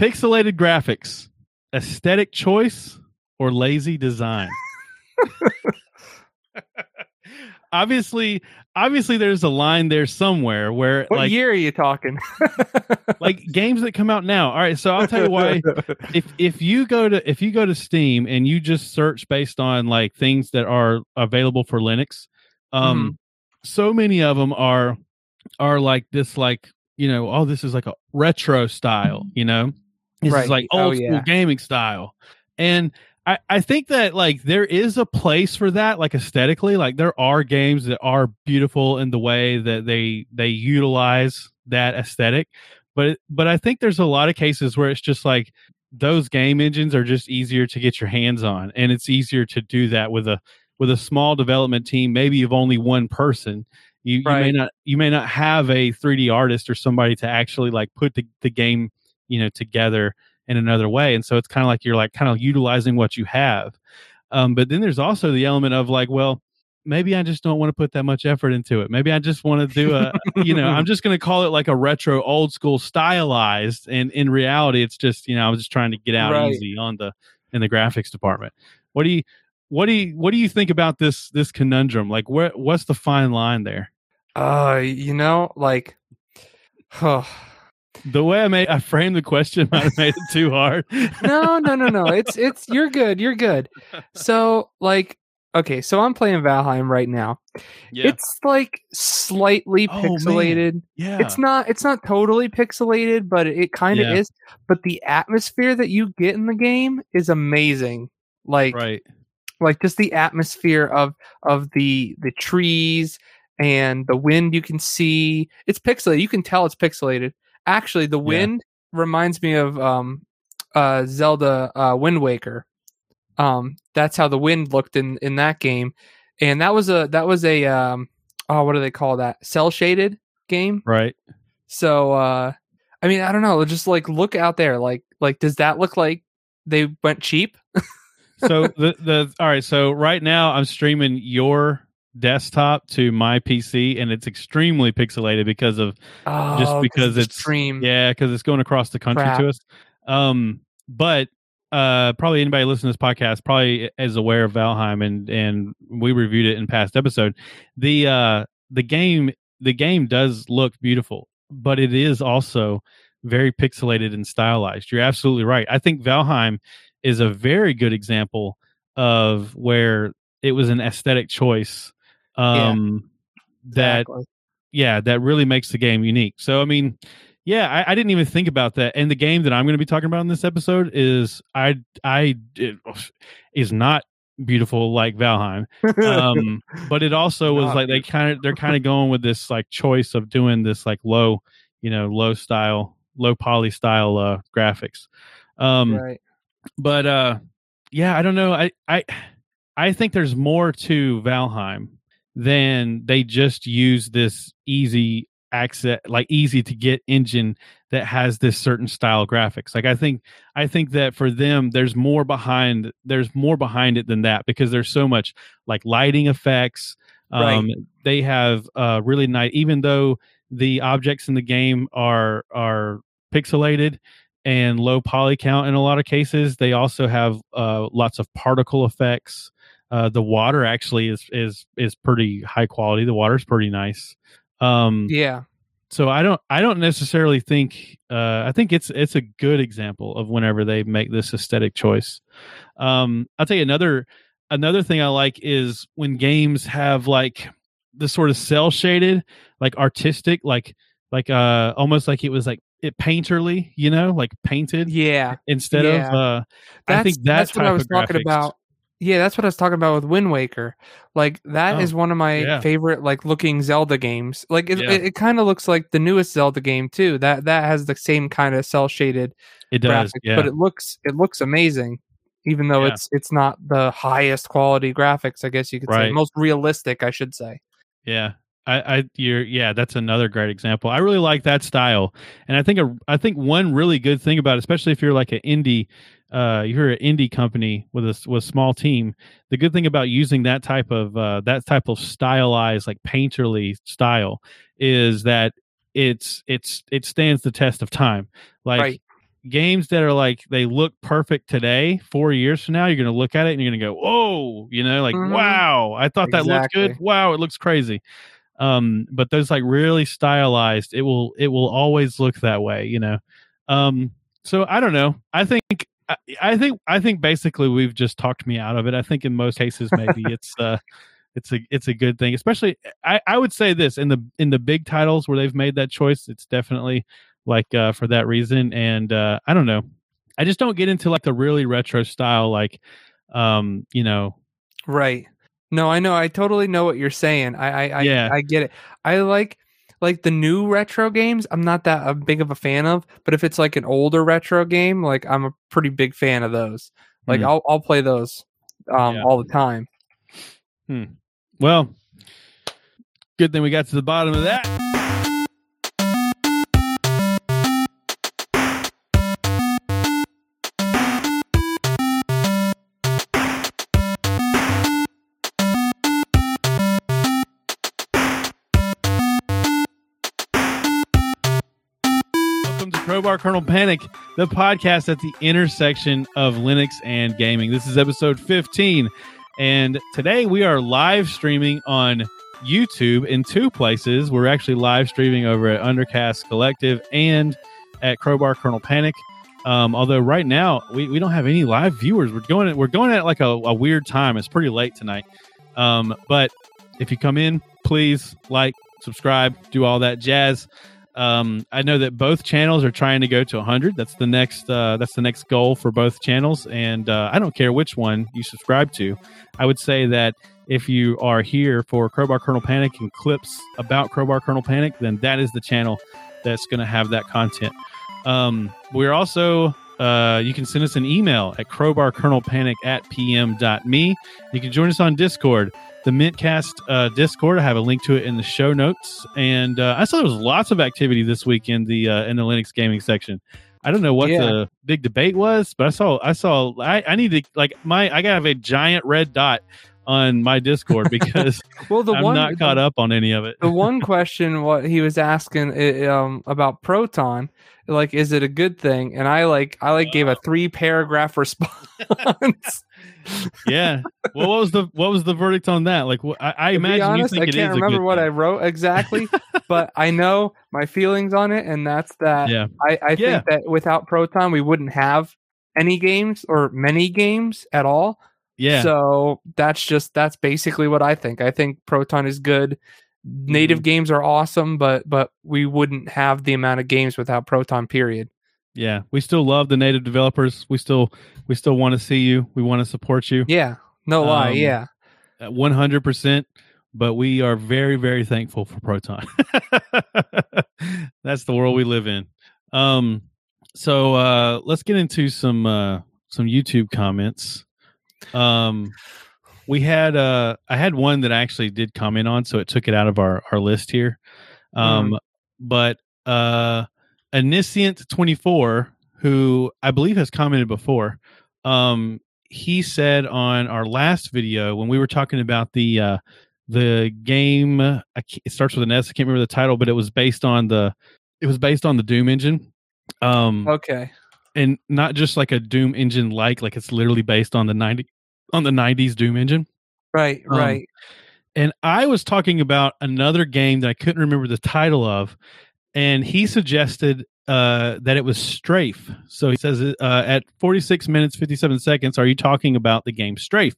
Pixelated graphics, aesthetic choice, or lazy design. obviously, obviously, there's a line there somewhere where What like year are you talking? like games that come out now. All right, so I'll tell you why. if if you go to if you go to Steam and you just search based on like things that are available for Linux, um, so many of them are are like this like you know oh this is like a retro style you know this Right. is like Oh, old school yeah. gaming style. And I, I think that like there is a place for that like aesthetically. Like there are games that are beautiful in the way that they they utilize that aesthetic. But but i think there's a lot of cases where it's just like those game engines are just easier to get your hands on and it's easier to do that with a with a small development team. Maybe of only one person. You, you may not you may not have a 3d artist or somebody to actually like put the, the game you know together in another way and so it's kind of like you're like kind of utilizing what you have. Um, but then there's also the element of like well maybe i just don't want to put that much effort into it. Maybe i just want to do a you know i'm just going to call it like a retro old school stylized and in reality it's just you know i was just trying to get out Right. easy on the in the graphics department. What do you what do you what do you think about this this conundrum? Like where what's the fine line there? Uh, you know, like, oh, the way i made i framed the question might have made it too hard no, no, no, no. It's it's you're good. You're good. So like, okay, so I'm playing Valheim right now. yeah It's like slightly Oh, man. pixelated. yeah It's not it's not totally pixelated, but it kind of Yeah. is. But the atmosphere that you get in the game is amazing. Like right like just the atmosphere of of the the trees and the wind you can see. It's pixelated. You can tell it's pixelated. Actually, the wind reminds me of um uh Zelda uh Wind Waker. Um that's how the wind looked in in that game. And that was a that was a um oh what do they call that? Cel shaded game. right So uh I mean, I don't know, just like look out there like like does that look like they went cheap? so the the all right so right now i'm streaming your desktop to my pc and it's extremely pixelated because of Oh, just 'cause because it's stream. yeah because it's going across the country Crap. to us um but uh probably anybody listening to this podcast probably is aware of valheim and and we reviewed it in past episode the uh the game the game does look beautiful but it is also very pixelated and stylized you're absolutely right i think valheim is a very good example of where it was an aesthetic choice um that Exactly. yeah, that really makes the game unique. So I mean, yeah, I, I didn't even think about that. And the game that I'm going to be talking about in this episode is I I it, is not beautiful like Valheim, um, but it also was like they kind of they're kind of going with this like choice of doing this like low, you know, low style, low poly style uh, graphics. Um, right. but uh yeah i don't know i i i think there's more to valheim than they just use this easy access like easy to get engine that has this certain style graphics like i think i think that for them there's more behind there's more behind it than that because there's so much like lighting effects um they have uh really nice even though the objects in the game are are pixelated and low poly count in a lot of cases. They also have uh, lots of particle effects. Uh, the water actually is is is pretty high quality. The water's pretty nice. Um, Yeah. so I don't I don't necessarily think uh, I think it's it's a good example of whenever they make this aesthetic choice. Um, I'll tell you another another thing I like is when games have like the sort of cel shaded, like artistic, like like uh almost like it was like it painterly, you know, like painted Yeah. instead of uh That's, I think that that's what I was talking about. Yeah, that's what I was talking about with Wind Waker. Like that oh, is one of my yeah. favorite like looking Zelda games. Like it, Yeah. it, it kind of looks like the newest Zelda game too. That that has the same kind of cel shaded it does, graphics, yeah. but it looks it looks amazing. Even though it's it's not the highest quality graphics, I guess you could say. Most realistic, I should say. Yeah. I, I you're yeah, that's another great example. I really like that style. And I think a I think one really good thing about it, especially if you're like an indie uh you're an indie company with a with a small team, the good thing about using that type of uh that type of stylized like painterly style is that it's it's it stands the test of time. Like Right. games that are like they look perfect today, four years from now, you're gonna look at it and you're gonna go, "Whoa!" You know, like, Mhm. "Wow, I thought that looked good. Wow, it looks crazy." Um, but those like really stylized, it will it will always look that way. You know. Um, so I don't know. I think I, I think I think basically we've just talked me out of it. I think in most cases maybe it's uh it's a it's a good thing. Especially I, I would say this in the in the big titles where they've made that choice, it's definitely like uh for that reason. And uh I don't know. I just don't get into like the really retro style like um, you know, Right. No, I know. I totally know what you're saying. I I I, I get it. I like like the new retro games. I'm not that big of a fan of, but if it's like an older retro game, like I'm a pretty big fan of those. Like Hmm. I'll I'll play those um Yeah. all the time. well, good thing we got to the bottom of that. Welcome to Crowbar Kernel Panic, the podcast at the intersection of Linux and gaming. This is episode 15, and today we are live streaming on YouTube in two places. We're actually live streaming over at Undercast Collective and at Crowbar Kernel Panic. Um, although right now we, we don't have any live viewers. We're going we're going at like a, a weird time. It's pretty late tonight. Um, but if you come in, please like, subscribe, do all that jazz. Um, I know that both channels are trying to go to 100. That's the next. Uh, that's the next goal for both channels, and uh, I don't care which one you subscribe to. I would say that if you are here for Crowbar Kernel Panic and clips about Crowbar Kernel Panic, then that is the channel that's going to have that content. Um, we're also. Uh, you can send us an email at crowbarkernelpanic at pm.me. You can join us on Discord the Mintcast uh, Discord. I have a link to it in the show notes, and uh, I saw there was lots of activity this week in the uh, in the Linux gaming section. I don't know what Yeah. the big debate was, but I saw I saw I, I need to like my I gotta have a giant red dot on my Discord because Well, the I'm one not caught up on any of it. the one question what he was asking um about Proton, like is it a good thing? And I like I like gave a three paragraph response. Yeah. Well, what was the what was the verdict on that? Like, wh- I, I imagine honest, you I think it can't is remember what I wrote exactly, but I know my feelings on it, and that's that. Yeah. I, I Yeah. think that without Proton, we wouldn't have any games or many games at all. Yeah. So that's just that's basically what I think. I think Proton is good. Native Mm-hmm. games are awesome, but but we wouldn't have the amount of games without Proton. Period. Yeah. We still love the native developers. We still we still want to see you. We want to support you. Yeah, no lie. Um, Yeah, one hundred percent. But we are very, very thankful for Proton. That's the world we live in. Um, so uh, let's get into some uh, some YouTube comments. Um, we had uh, I had one that I actually did comment on, so it took it out of our our list here. Um, but uh, Aniscient twenty four, who I believe has commented before, um, he said on our last video when we were talking about the uh, the game, it starts with an S. I can't remember the title, but it was based on the it was based on the Doom engine. Um, okay. and not just like a Doom engine like like it's literally based on the ninety on the nineties Doom engine. Right, um, right. And I was talking about another game that I couldn't remember the title of, and he suggested uh, that it was Strafe. So he says uh, at 46 minutes 57 seconds, are you talking about the game Strafe?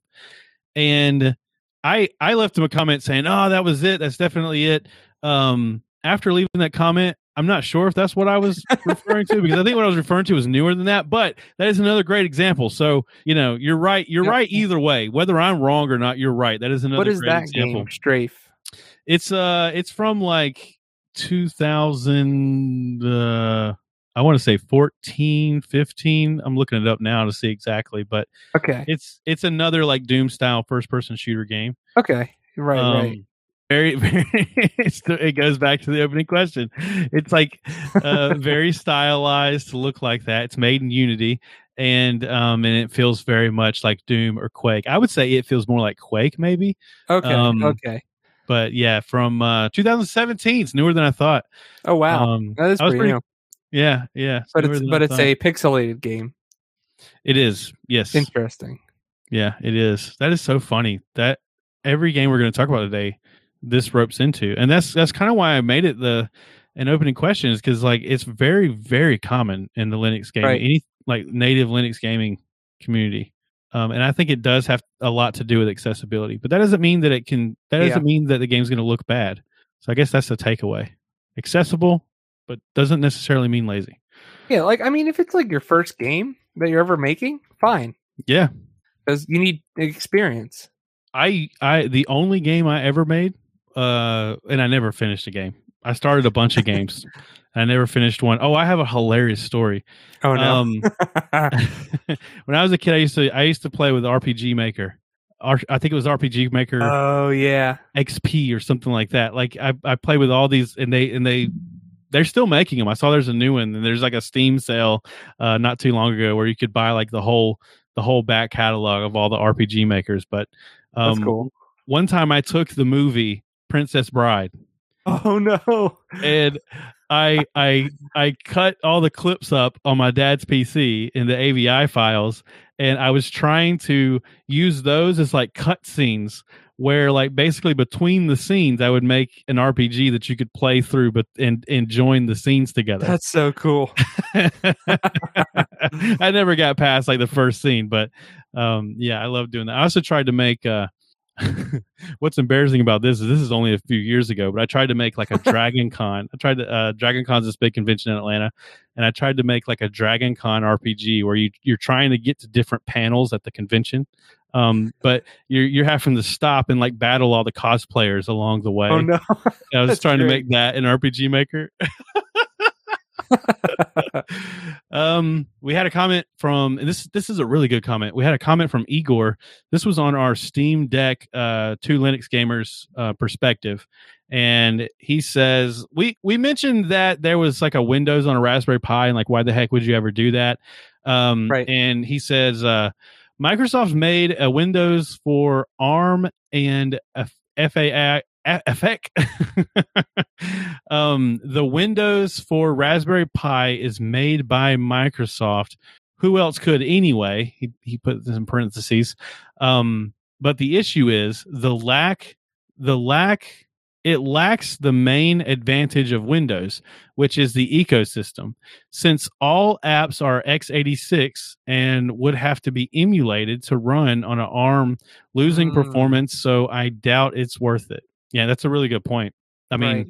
And I I left him a comment saying, "Oh, that was it. That's definitely it." Um, after leaving that comment, I'm not sure if that's what I was referring to because I think what I was referring to was newer than that. But that is another great example. So you know, you're right. You're Yeah. right either way. Whether I'm wrong or not, you're right. That is another What is great that example. game? Strafe. It's uh, it's from like 2000. Uh, I want to say 14, 15. I'm looking it up now to see exactly, but Okay. it's it's another like Doom style first person shooter game. Okay. Right. Um, right. Very, very. It goes back to the opening question. It's like uh, very stylized to look like that. It's made in Unity, and um, and it feels very much like Doom or Quake. I would say it feels more like Quake, maybe. Okay. um, okay. But yeah, from uh, 2017, it's newer than I thought. Oh wow. Um, that is pretty, pretty new. Yeah, yeah. but Newer it's but I it's thought. a pixelated game. It is. Yes. Interesting. Yeah, it is. That is so funny. That every game we're going to talk about today, this ropes into, and that's that's kind of why I made it the an opening question is because like it's very very common in the Linux gaming, Right. any like native Linux gaming community, um, and I think it does have a lot to do with accessibility. But that doesn't mean that it can. That doesn't Yeah. mean that the game's going to look bad. So I guess that's the takeaway: accessible, but doesn't necessarily mean lazy. Yeah, like I mean, if it's like your first game that you're ever making, fine, Yeah, because you need experience. I I the only game I ever made, uh, and I never finished a game. I started a bunch of games. I never finished one. Oh, I have a hilarious story. Oh no. Um, when I was a kid, I used to I used to play with RPG Maker. R- I think it was RPG Maker oh yeah. XP or something like that. Like I I play with all these, and they and they they're still making them. I saw there's a new one, and there's like a Steam sale uh, not too long ago where you could buy like the whole the whole back catalog of all the RPG makers. But um, That's cool. one time I took the movie Princess Bride Oh no. and I I I cut all the clips up on my dad's PC in the AVI files and I was trying to use those as like cut scenes where like basically between the scenes I would make an RPG that you could play through but and and join the scenes together. That's so cool. I never got past like the first scene, but um, yeah, I love doing that. I also tried to make. Uh, what's embarrassing about this is this is only a few years ago, but I tried to make like a Dragon Con. I tried to uh, Dragon Con's this big convention in Atlanta, and I tried to make like a Dragon Con RPG where you you're trying to get to different panels at the convention. Um, but you're you're having to stop and like battle all the cosplayers along the way. Oh no. I was trying to make that an RPG maker. um, we had a comment from and this. This is a really good comment. We had a comment from Igor. This was on our Steam Deck, uh, two Linux gamers uh, perspective, and he says we we mentioned that there was like a Windows on a Raspberry Pi, and like why the heck would you ever do that? Um, Right. And he says uh, Microsoft made a Windows for ARM and a FAI. FX. um, the Windows for Raspberry Pi is made by Microsoft. Who else could anyway? He, he put this in parentheses. Um, but the issue is the lack, the lack, it lacks the main advantage of Windows, which is the ecosystem. Since all apps are x86 and would have to be emulated to run on an ARM, losing Mm. performance, so I doubt it's worth it. Yeah, that's a really good point. I mean, Right.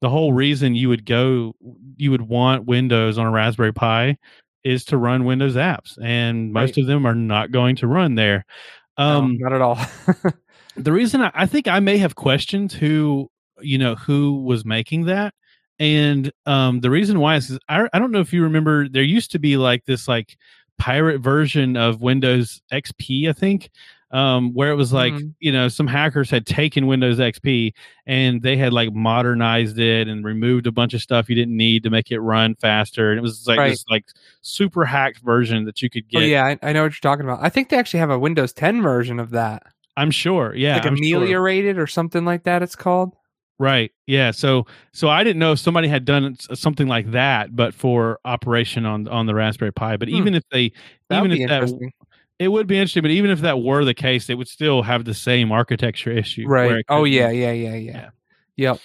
the whole reason you would go, you would want Windows on a Raspberry Pi is to run Windows apps, and most Right. of them are not going to run there. No, Um, not at all. the reason I, I think I may have questioned who you know who was making that, and um, the reason why is I I don't know if you remember there used to be like this like pirate version of Windows XP I think. Um, where it was like Mhm. you know some hackers had taken Windows XP and they had like modernized it and removed a bunch of stuff you didn't need to make it run faster and it was like Right. this like super hacked version that you could oh get yeah, I, I know what you're talking about. I think they actually have a Windows 10 version of that, i'm sure yeah like I'm sure. ameliorated or something like that. It's called. Right. Yeah. So so I didn't know if somebody had done something like that, but for operation on on the Raspberry Pi. But Hmm. even if they, That even if that. It would be interesting. But even if that were the case, it would still have the same architecture issue. right. Oh yeah, yeah, yeah, yeah. Yeah.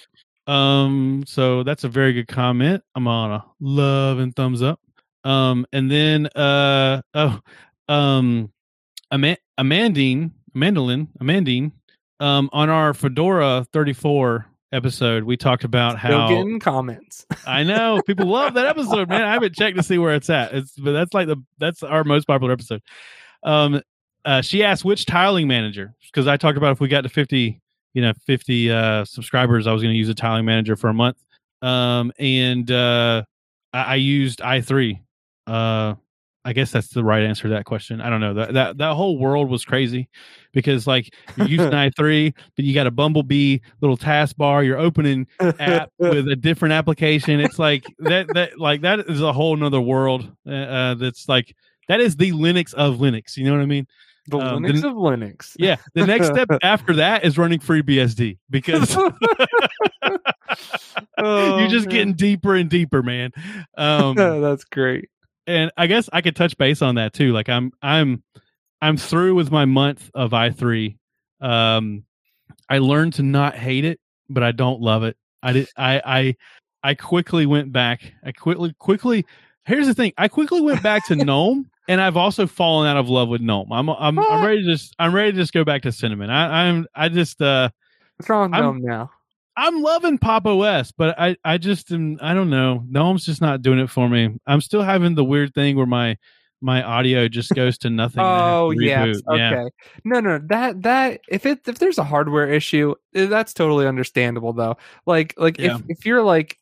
Yep. Um. So that's a very good comment. I'm on a love and thumbs up. Um. And then uh oh um, Ama- Amandine Amandine Amandine um on our Fedora 34 episode we talked about Still how getting comments. I know people love that episode, man. I haven't checked to see where it's at. It's but that's like the that's our most popular episode. Um, uh, she asked which tiling manager because I talked about if we got to fifty, you know, fifty uh, subscribers, I was going to use a tiling manager for a month. Um, and uh, I, I used i three. Uh, I guess that's the right answer to that question. I don't know that that that whole world was crazy because like you're using i three, but you got a Bumblebee little taskbar. You're opening app with a different application. It's like that that like that is a whole nother world. Uh, uh, that's like that is the Linux of Linux. You know what I mean? the um, Linux the- of Linux. Yeah. The next step after that is running FreeBSD because Oh, You're just man. getting deeper and deeper, man. Um, That's great. and I guess I could touch base on that too. Like I'm I'm I'm through with my month of I three. Um, I learned to not hate it, but I don't love it. I did. I I I quickly went back. I quickly quickly. Here's the thing. I quickly went back to Gnome, and I've also fallen out of love with Gnome. I'm I'm I'm ready to just I'm ready to just go back to Cinnamon. I, I'm I just uh What's wrong with Gnome now? I'm loving Pop OS, but I I just am I don't know. Gnome's just not doing it for me. I'm still having the weird thing where my my audio just goes to nothing. and I have Oh to yes, reboot. yeah. okay. No, no, that that if it if there's a hardware issue, eh, that's totally understandable though. Like like Yeah. if if you're like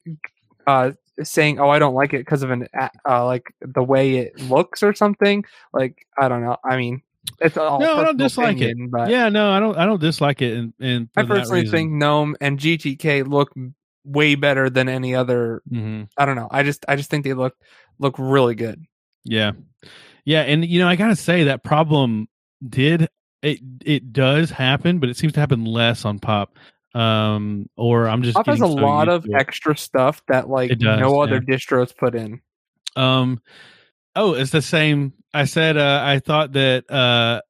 uh saying oh I don't like it because of an uh like the way it looks or something, like I don't know. I mean, it's all No, I don't dislike it. opinion, But Yeah, no, I don't I don't dislike it and and I personally think Gnome and GTK look way better than any other. hmm I don't know. I just I just think they look look really good. Yeah. Yeah, and you know, I gotta say that problem did it it does happen, but it seems to happen less on pop. Um or I'm just Pop has a so lot of extra stuff that like does, no other yeah. distros put in. Um, oh, it's the same. I said uh, I thought that uh,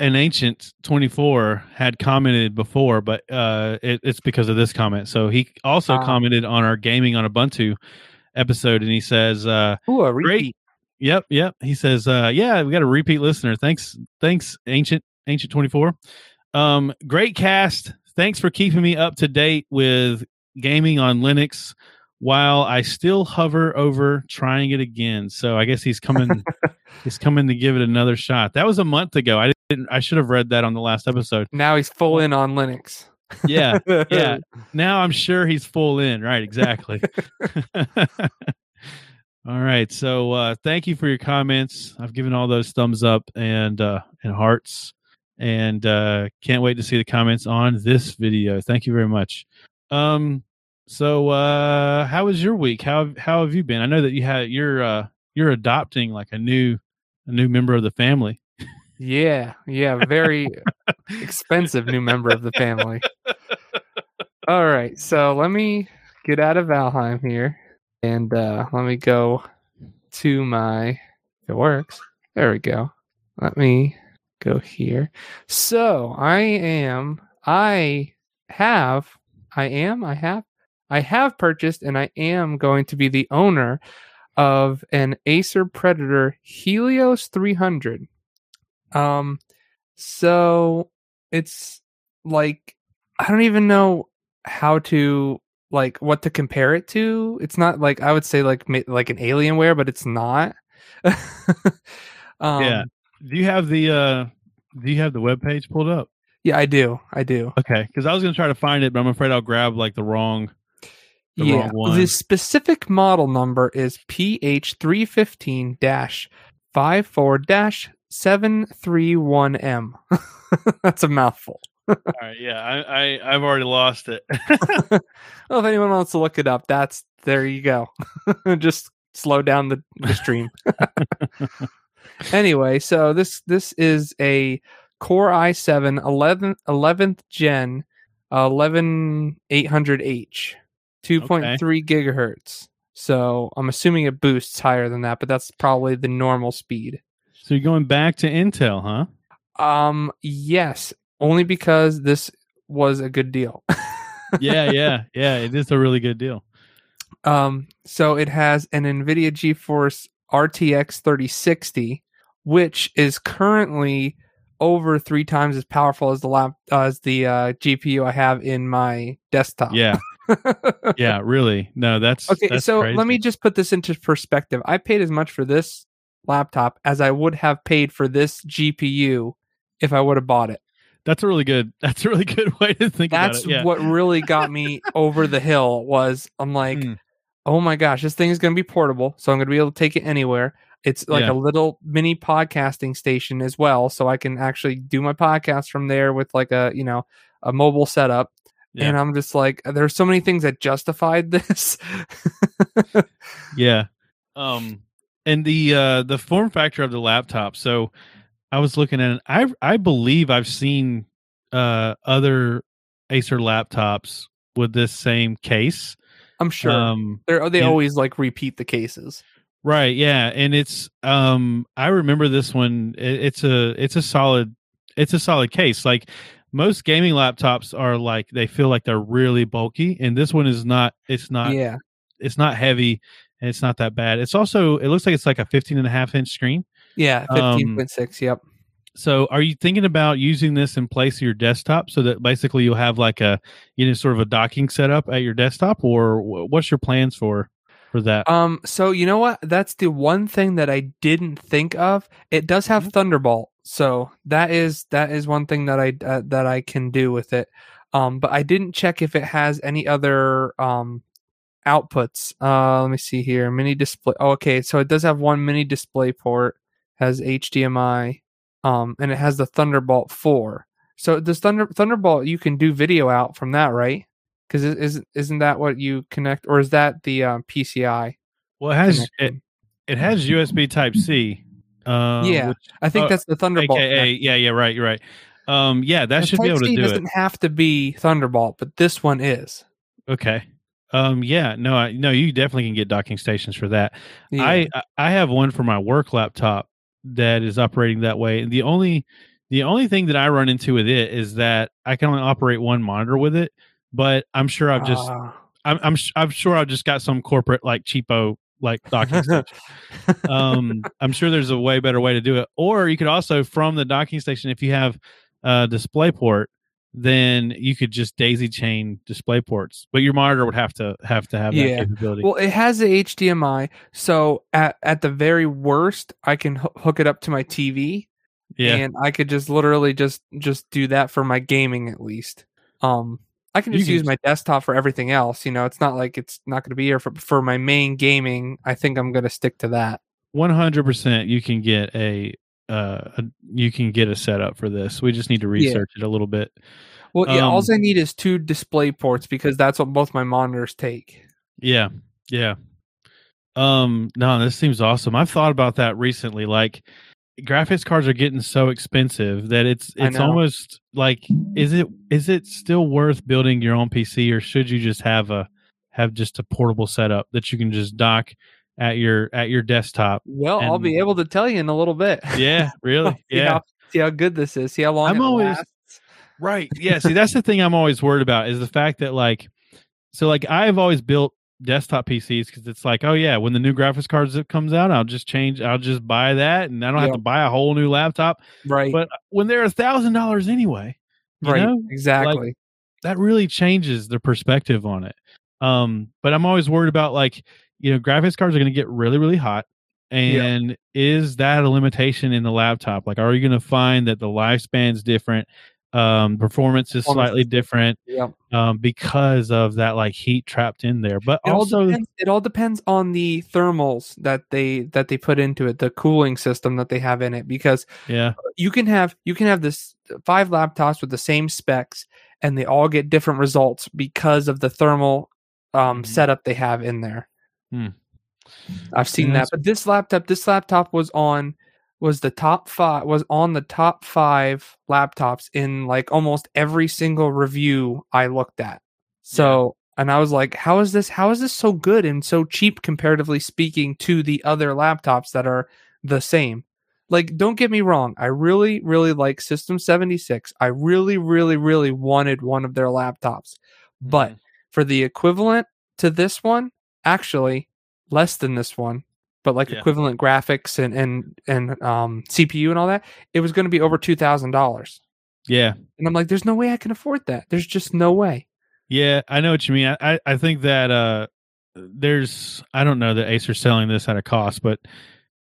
an ancient twenty four had commented before, but uh, it, it's because of this comment. So he also Ah. commented on our gaming on Ubuntu episode, and he says, uh, Ooh, a Great. repeat. "Yep, yep." He says, uh, "Yeah, we got a repeat listener. Thanks, thanks, ancient ancient twenty four. Um, great cast. Thanks for keeping me up to date with gaming on Linux." While I still hover over trying it again, so I guess he's coming. he's coming to give it another shot. That was a month ago. I didn't. I should have read that on the last episode. Now he's full in on Linux. Yeah, yeah. Now I'm sure he's full in. Right, exactly. all right. So uh thank you for your comments. I've given all those thumbs up and uh and hearts and uh can't wait to see the comments on this video. Thank you very much. Um so uh how was your week? How how have you been? I know that you had you're uh you're adopting like a new a new member of the family. Yeah, yeah, very expensive new member of the family. All right, so let me get out of Valheim here and uh let me go to my it works. There we go. Let me go here. So I am I have I am I have I have purchased and I am going to be the owner of an Acer Predator Helios 300. Um, so it's like I don't even know how to like what to compare it to. It's not like I would say like like an Alienware, but it's not. um, Yeah. Do you have the uh do you have the web page pulled up? yeah, I do, I do. Okay, because I was gonna try to find it, but I'm afraid I'll grab like the wrong. The yeah, wrong one. the specific model number is PH three fifteen dash five four dash seven three one M. That's a mouthful. All right, yeah, I, I I've already lost it. Well, if anyone wants to look it up, that's there you go. Just slow down the, the stream. Anyway, so this this is a Core i7 11th, 11th gen uh, 11800H 2.3 gigahertz. So I'm assuming it boosts higher than that, but that's probably the normal speed. so you're going back to Intel, huh? Um yes, only because this was a good deal. Yeah, yeah, yeah. It is a really good deal. Um, so it has an NVIDIA GeForce RTX 3060, which is currently over three times as powerful as the lap as the uh, GPU I have in my desktop. Yeah, yeah. Really? No, that's okay, that's so crazy. let me just put this into perspective. I paid as much for this laptop as I would have paid for this GPU if I would have bought it. That's a really good. That's a really good way to think That's about it. Yeah. what really got me over the hill was I'm like, Mm. Oh my gosh, this thing is going to be portable, so I'm going to be able to take it anywhere. It's like Yeah. a little mini podcasting station as well, so I can actually do my podcast from there with like a you know a mobile setup. Yeah. And I'm just like, there's so many things that justified this. Yeah. Um and the uh the form factor of the laptop. So I was looking at it. I I believe I've seen uh other Acer laptops with this same case. I'm sure Um, They're, they yeah. always like repeat the cases. Right. Yeah. And it's um I remember this one. It, it's a it's a solid it's a solid case. Like most gaming laptops are like they feel like they're really bulky, and this one is not. It's not. yeah, It's not heavy, and it's not that bad. It's also. It looks like it's like a 15 and a half inch screen. yeah, Um, fifteen point six. Yep. So, are you thinking about using this in place of your desktop so that basically you'll have like a you know sort of a docking setup at your desktop, or what's your plans for for that? Um. So you know what? That's the one thing that I didn't think of. It does have Mhm. Thunderbolt, so that is that is one thing that I uh, that I can do with it. Um. But I didn't check if it has any other um outputs. Uh. Let me see here. Mini display. Oh, okay. So it does have one mini display port. Has HDMI. Um. And it has the Thunderbolt four. So does Thunder Thunderbolt you can do video out from that, right? Because isn't isn't that what you connect, or is that the um, PCI? well, it has it, connection? it has USB Type C. Um, Yeah, which- I think Oh, that's the Thunderbolt. AKA, yeah, yeah, right, you're right. Um, yeah, that And should be able to Type-C do it. doesn't have to be Thunderbolt, but this one is. Okay. Um, yeah, no, I, no, you definitely can get docking stations for that. Yeah. I I have one for my work laptop that is operating that way. And the only the only thing that I run into with it is that I can only operate one monitor with it. But I'm sure I've just Ah. I'm I'm, I'm sure I've just got some corporate like cheapo like docking station. um, I'm sure there's a way better way to do it. Or you could also from the docking station, if you have a display port, then you could just daisy chain display ports. But your monitor would have to have to have that Yeah. capability. well, it has the HDMI, so at at the very worst, I can hoo- hook it up to my TV, yeah. and I could just literally just just do that for my gaming at least. Um, I can just can use just- my desktop for everything else. You know, it's not like it's not going to be here for for my main gaming. I think I'm going to stick to that. One hundred percent you can get a uh you can get a setup for this. We just need to Yeah. research it a little bit. Well, yeah, all Um, I need is two display ports because that's what both my monitors take. Yeah. Yeah. Um no, this seems awesome. I've thought about that recently. Like graphics cards are getting so expensive that it's it's almost like is it is it still worth building your own PC or should you just have a have just a portable setup that you can just dock at your at your desktop? Well, I'll be able to tell you in a little bit. Yeah, really? yeah. How, see how good this is. See how long I'm it always- lasts. Right. Yeah. See, that's the thing I'm always worried about is the fact that like, so like I've always built desktop PCs because it's like, oh yeah, when the new graphics cards that comes out, I'll just change, I'll just buy that, and I don't have to buy a whole new laptop. Right. But when they're a thousand dollars anyway, right. know, exactly. that really changes the perspective on it. Um, but I'm always worried about like, you know, graphics cards are going to get really, really hot. And is that a limitation in the laptop? Like, are you going to find that the lifespan's different? Um, performance is Performance slightly different um, because of that like heat trapped in there. But It all also, depends. It all depends on the thermals that they that they put into it, the cooling system that they have in it. Because yeah, you can have you can have this five laptops with the same specs, and they all get different results because of the thermal um, Mhm. setup they have in there. Hmm. I've seen that, but this laptop, this laptop was on was the top five was on the top five laptops in like almost every single review I looked at. So and I was like, how is this how is this so good and so cheap comparatively speaking to the other laptops that are the same? Like, don't get me wrong, I really, really like System 76. I really, really, really wanted one of their laptops. But Mhm. for the equivalent to this one, actually less than this one, but like Yeah. equivalent graphics and and and um, CPU and all that, it was going to be over two thousand dollars. yeah, And I'm like, there's no way I can afford that. There's just no way. yeah, I know what you mean. I, I, I think that uh, there's, I don't know that Acer's selling this at a cost, but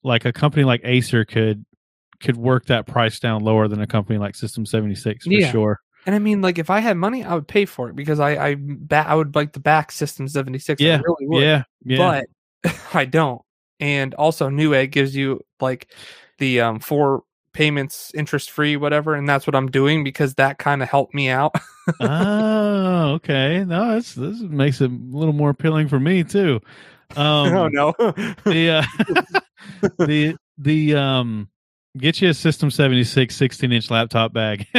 like a company like Acer could could work that price down lower than a company like System 76 for Yeah. sure. And I mean, like, if I had money, I would pay for it because I I ba- I would like to back System 76. I Yeah, really would. Yeah, yeah, but I don't. And also, Newegg gives you like the um four payments interest free, whatever, and that's what I'm doing because that kind of helped me out. oh, okay. No, this this makes it a little more appealing for me too. Um, oh no, the uh, the the um get you a system 76 16 inch laptop bag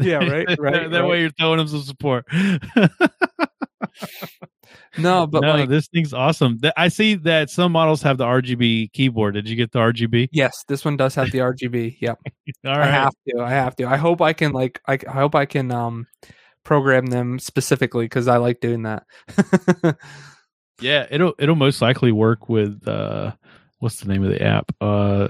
Yeah, right, right, that, that right. way you're throwing them some support. no, but no, like this thing's awesome. I see that some models have the RGB keyboard. Did you get the RGB? yes, this one does have the RGB. Yep. All I right. have to. I have to. I hope I can like I, I hope I can um program them specifically cuz I like doing that. Yeah, it'll it'll most likely work with uh what's the name of the app? Uh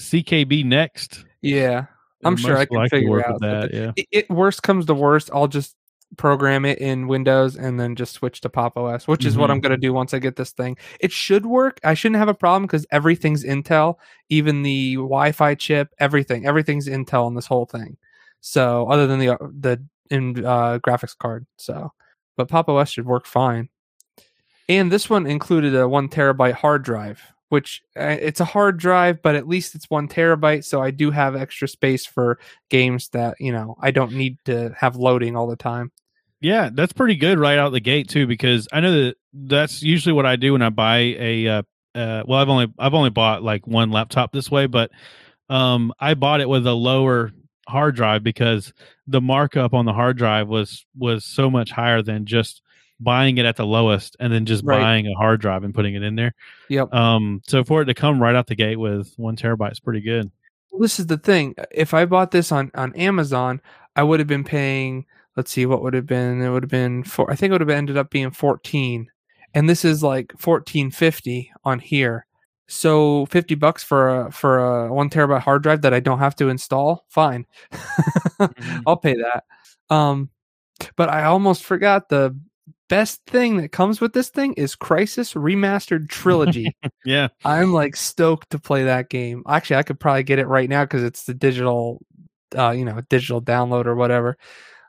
CKB Next. yeah. I'm sure I can figure out that. Yeah. it, it worst comes to worst, I'll just program it in Windows and then just switch to Pop OS, which is what Mhm. I'm going to do once I get this thing. It should work. I shouldn't have a problem because everything's Intel, even the Wi-Fi chip, everything, everything's Intel in this whole thing. So other than the the in uh, graphics card, so but Pop OS should work fine. And this one included a one terabyte hard drive, which uh, it's a hard drive, but at least it's one terabyte. So I do have extra space for games that you know I don't need to have loading all the time. Yeah, that's pretty good right out the gate too because I know that that's usually what I do when I buy a uh, uh well I've only I've only bought like one laptop this way but um I bought it with a lower hard drive because the markup on the hard drive was was so much higher than just buying it at the lowest and then just Right. buying a hard drive and putting it in there. Yep. Um so for it to come right out the gate with 1 terabyte is pretty good. Well, this is the thing. If I bought this on on Amazon, I would have been paying. Let's see, what would have been? It would have been four. I think it would have ended up being fourteen, and this is like fourteen fifty on here. So fifty bucks for a for a one terabyte hard drive that I don't have to install. Fine, I'll pay that. Um, but I almost forgot the best thing that comes with this thing is Crysis Remastered Trilogy. Yeah. I'm like stoked to play that game. Actually, I could probably get it right now because it's the digital, uh, you know, digital download or whatever.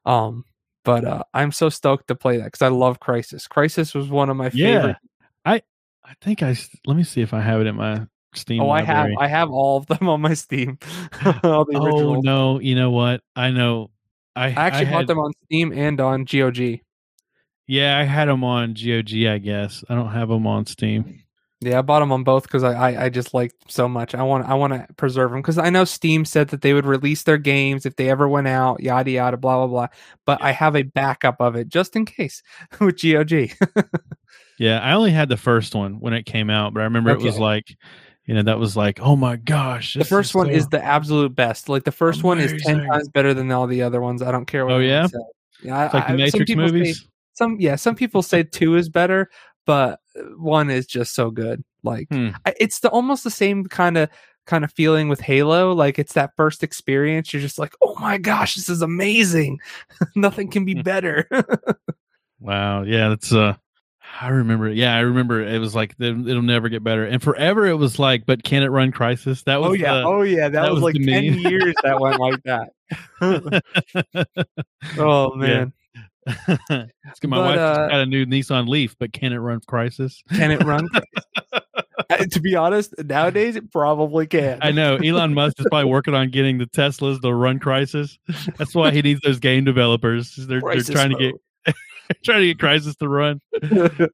Um, but uh, I'm so stoked to play that because I love Crysis. Crysis was one of my Yeah. favorite. I I think I let me see if I have it in my Steam Oh, I have. I have all of them on my Steam. all the Oh no! You know what? I know. I, I actually I bought them on Steam and on GOG. Yeah, I had them on GOG. I guess I don't have them on Steam. Yeah, I bought them on both because I, I I just liked so much. I want I want to preserve them because I know Steam said that they would release their games if they ever went out, yada yada, blah blah blah. But I have a backup of it just in case with GOG. Yeah, I only had the first one when it came out, but I remember it was like, you know, that was like, oh my gosh! the first one so- is the absolute best. Like the first one is ten times better than all the other ones. I don't care what. Oh, yeah? yeah. It's like the I- some Matrix people say- movies. Some yeah, some people say two is better, but one is just so good. Like Hmm. I, it's the almost the same kind of kind of feeling with Halo. Like it's that first experience. You're just like, oh my gosh, this is amazing. Nothing can be Hmm. better. Wow. Yeah, that's uh. I remember. Yeah, I remember. It was like it'll never get better, and forever it was like, but can it run Crysis? That was oh yeah, the- oh yeah. That, that was, was like ten years that went like that. oh man, my But, wife uh, got a new Nissan Leaf, but can it run Crysis? can it run? Uh, to be honest, nowadays it probably can. I know Elon Musk is probably working on getting the Teslas to run Crysis. That's why he needs those game developers. They're, they're trying to get trying to get Crysis to run.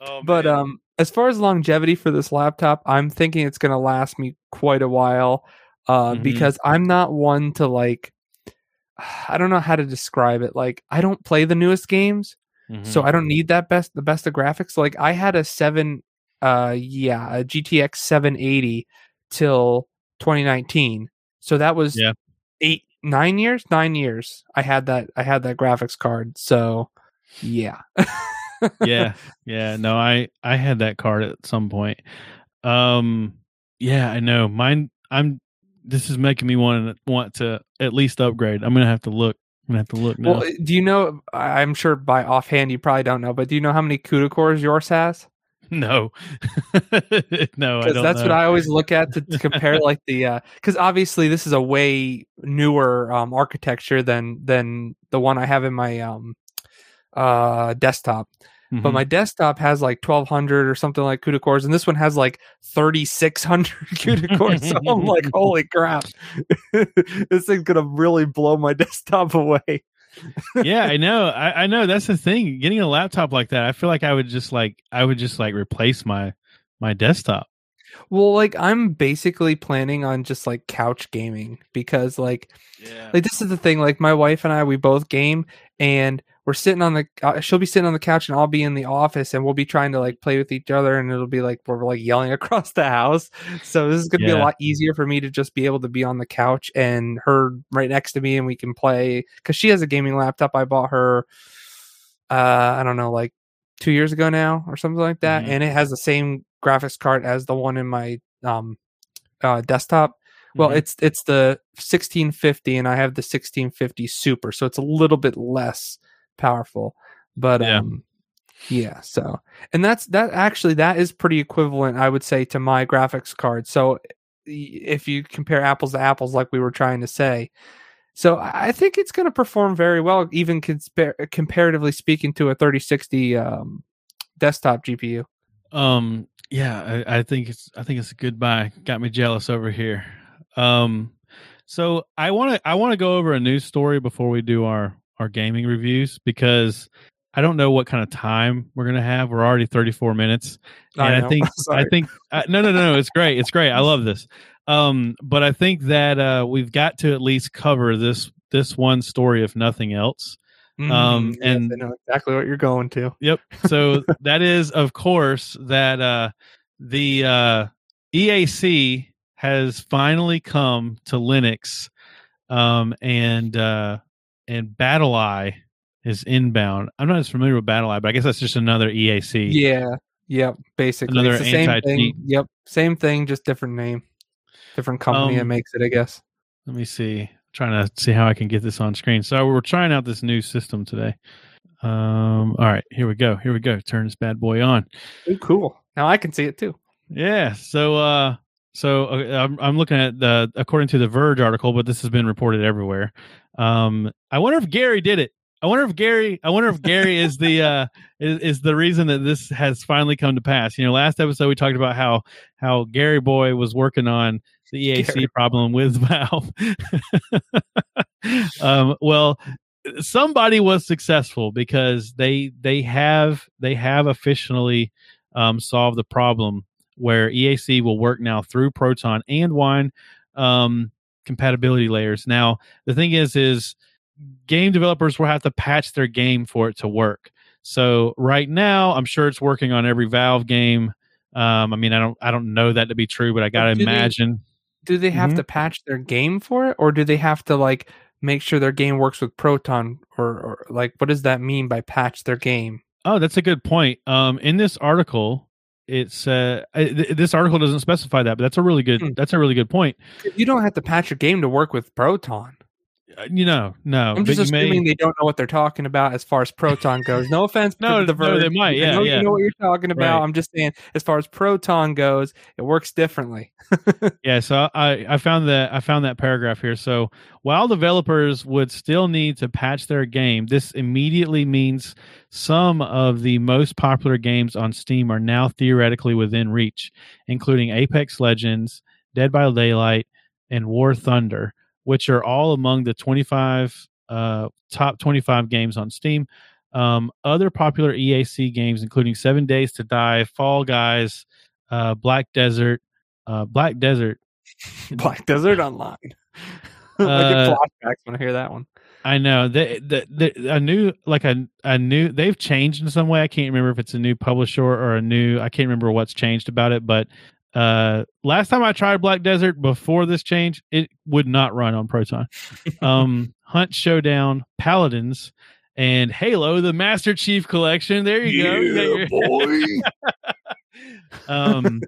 Oh, but um as far as longevity for this laptop i'm thinking it's going to last me quite a while uh Mhm. because i'm not one to like i don't know how to describe it like i don't play the newest games so Mhm. i don't need that best the best of graphics like i had a 7 uh yeah a gtx 780 till 2019 so that was Yeah. 8 9 years 9 years i had that i had that graphics card so yeah yeah, yeah. No, I I had that card at some point. Um, yeah, I know. Mine. I'm. This is making me want to want to at least upgrade. I'm gonna have to look. I'm gonna have to look now. Well, do you know? I'm sure by offhand you probably don't know, but do you know how many CUDA cores yours has? no, no, I Because don't that's know. what I always look at to, to compare, like the because obviously this is a way newer um, architecture than than the one I have in my um, uh, desktop. But Mhm. my desktop has like 1200 or something like CUDA cores, and this one has like 3600 CUDA cores. So I'm like, holy crap, this thing's gonna really blow my desktop away. yeah, I know. I, I know. That's the thing. Getting a laptop like that, I feel like I would just like I would just like replace my my desktop. Well, like I'm basically planning on just like couch gaming because like Yeah. like this is the thing like my wife and I we both game and we're sitting on the uh, she'll be sitting on the couch and I'll be in the office and we'll be trying to like play with each other and it'll be like we're like yelling across the house. So this is going to be a lot easier for me to just be able to be on the couch and her right next to me and we can play cuz she has a gaming laptop I bought her uh I don't know like 2 years ago now or something like that Mhm. and it has the same graphics card as the one in my um uh desktop. Well, Mhm. it's it's the 1650 and I have the 1650 Super, so it's a little bit less powerful. But Yeah. um yeah, so and that's that actually that is pretty equivalent I would say to my graphics card. So if you compare apples to apples like we were trying to say. So I think it's going to perform very well even compar- comparatively speaking to a 3060 um desktop GPU. Um. Yeah. I, I think it's. I think it's a good buy. Got me jealous over here. Um. So I want to. I want to go over a news story before we do our our gaming reviews because I don't know what kind of time we're gonna have. We're already 34 minutes, and I, know. think. I think. Uh, no. No. No. It's great. It's great. I love this. Um. But I think that uh, we've got to at least cover this this one story, if nothing else. um, Mhm, yes, and- I know exactly what you're going to. Yep. So that is, of course, that uh, the uh, EAC has finally come to Linux, um, and uh, and BattlEye is inbound. I'm not as familiar with BattlEye, but I guess that's just another EAC. Yeah. Yep. Basically, Another it's the same anti-cheat. thing. Yep. Same thing, just different name, different company that Um, makes it. I guess. Let me see. trying to see how I can get this on screen. So we're trying out this new system today. Um, all right, here we go. Here we go. Turn this bad boy on. Ooh, cool. Now I can see it too. Yeah. So, uh, so uh, I'm I'm looking at the according to the Verge article, but this has been reported everywhere. Um, I wonder if Gary did it. I wonder if Gary. I wonder if Gary is the uh is, is the reason that this has finally come to pass. You know, last episode we talked about how how Gary Boy was working on the EAC Gary. problem with Valve. um, well, somebody was successful because they they have they have officially um, solved the problem where EAC will work now through Proton and Wine um, compatibility layers. Now the thing is, is game developers will have to patch their game for it to work. So right now, I'm sure it's working on every Valve game. Um, I mean, I don't I don't know that to be true, but I gotta do they- imagine. Do they have Mhm. to patch their game for it, or do they have to like make sure their game works with Proton, or, or like what does that mean by patch their game? Oh, that's a good point. Um, in this article, it's uh, th- this article doesn't specify that, but that's a really good. Hmm. That's a really good point. You don't have to patch your game to work with Proton. Uh, You know, no, I'm just but you may- assuming they don't know what they're talking about as far as Proton goes. No offense No, to the no, they might. I Yeah, know yeah. you know what you're talking about. Right. I'm just saying, as far as Proton goes, it works differently. Yeah, so I I found that I found that paragraph here. So while developers would still need to patch their game, this immediately means some of the most popular games on Steam are now theoretically within reach, including Apex Legends, Dead by Daylight, and War Thunder, which are all among the 25 uh, top 25 games on Steam. Um, other popular EAC games, including Seven Days to Die, Fall Guys, uh, Black Desert, uh, Black Desert. Black Desert Online. I Uh, get flashbacks when I hear that one. I know the, the the a new like a a new they've changed in some way. I can't remember if it's a new publisher or a new. I can't remember what's changed about it. But uh, last time I tried Black Desert before this change, it would not run on Proton. um, Hunt Showdown, Paladins, and Halo: The Master Chief Collection. There you go. You got your- um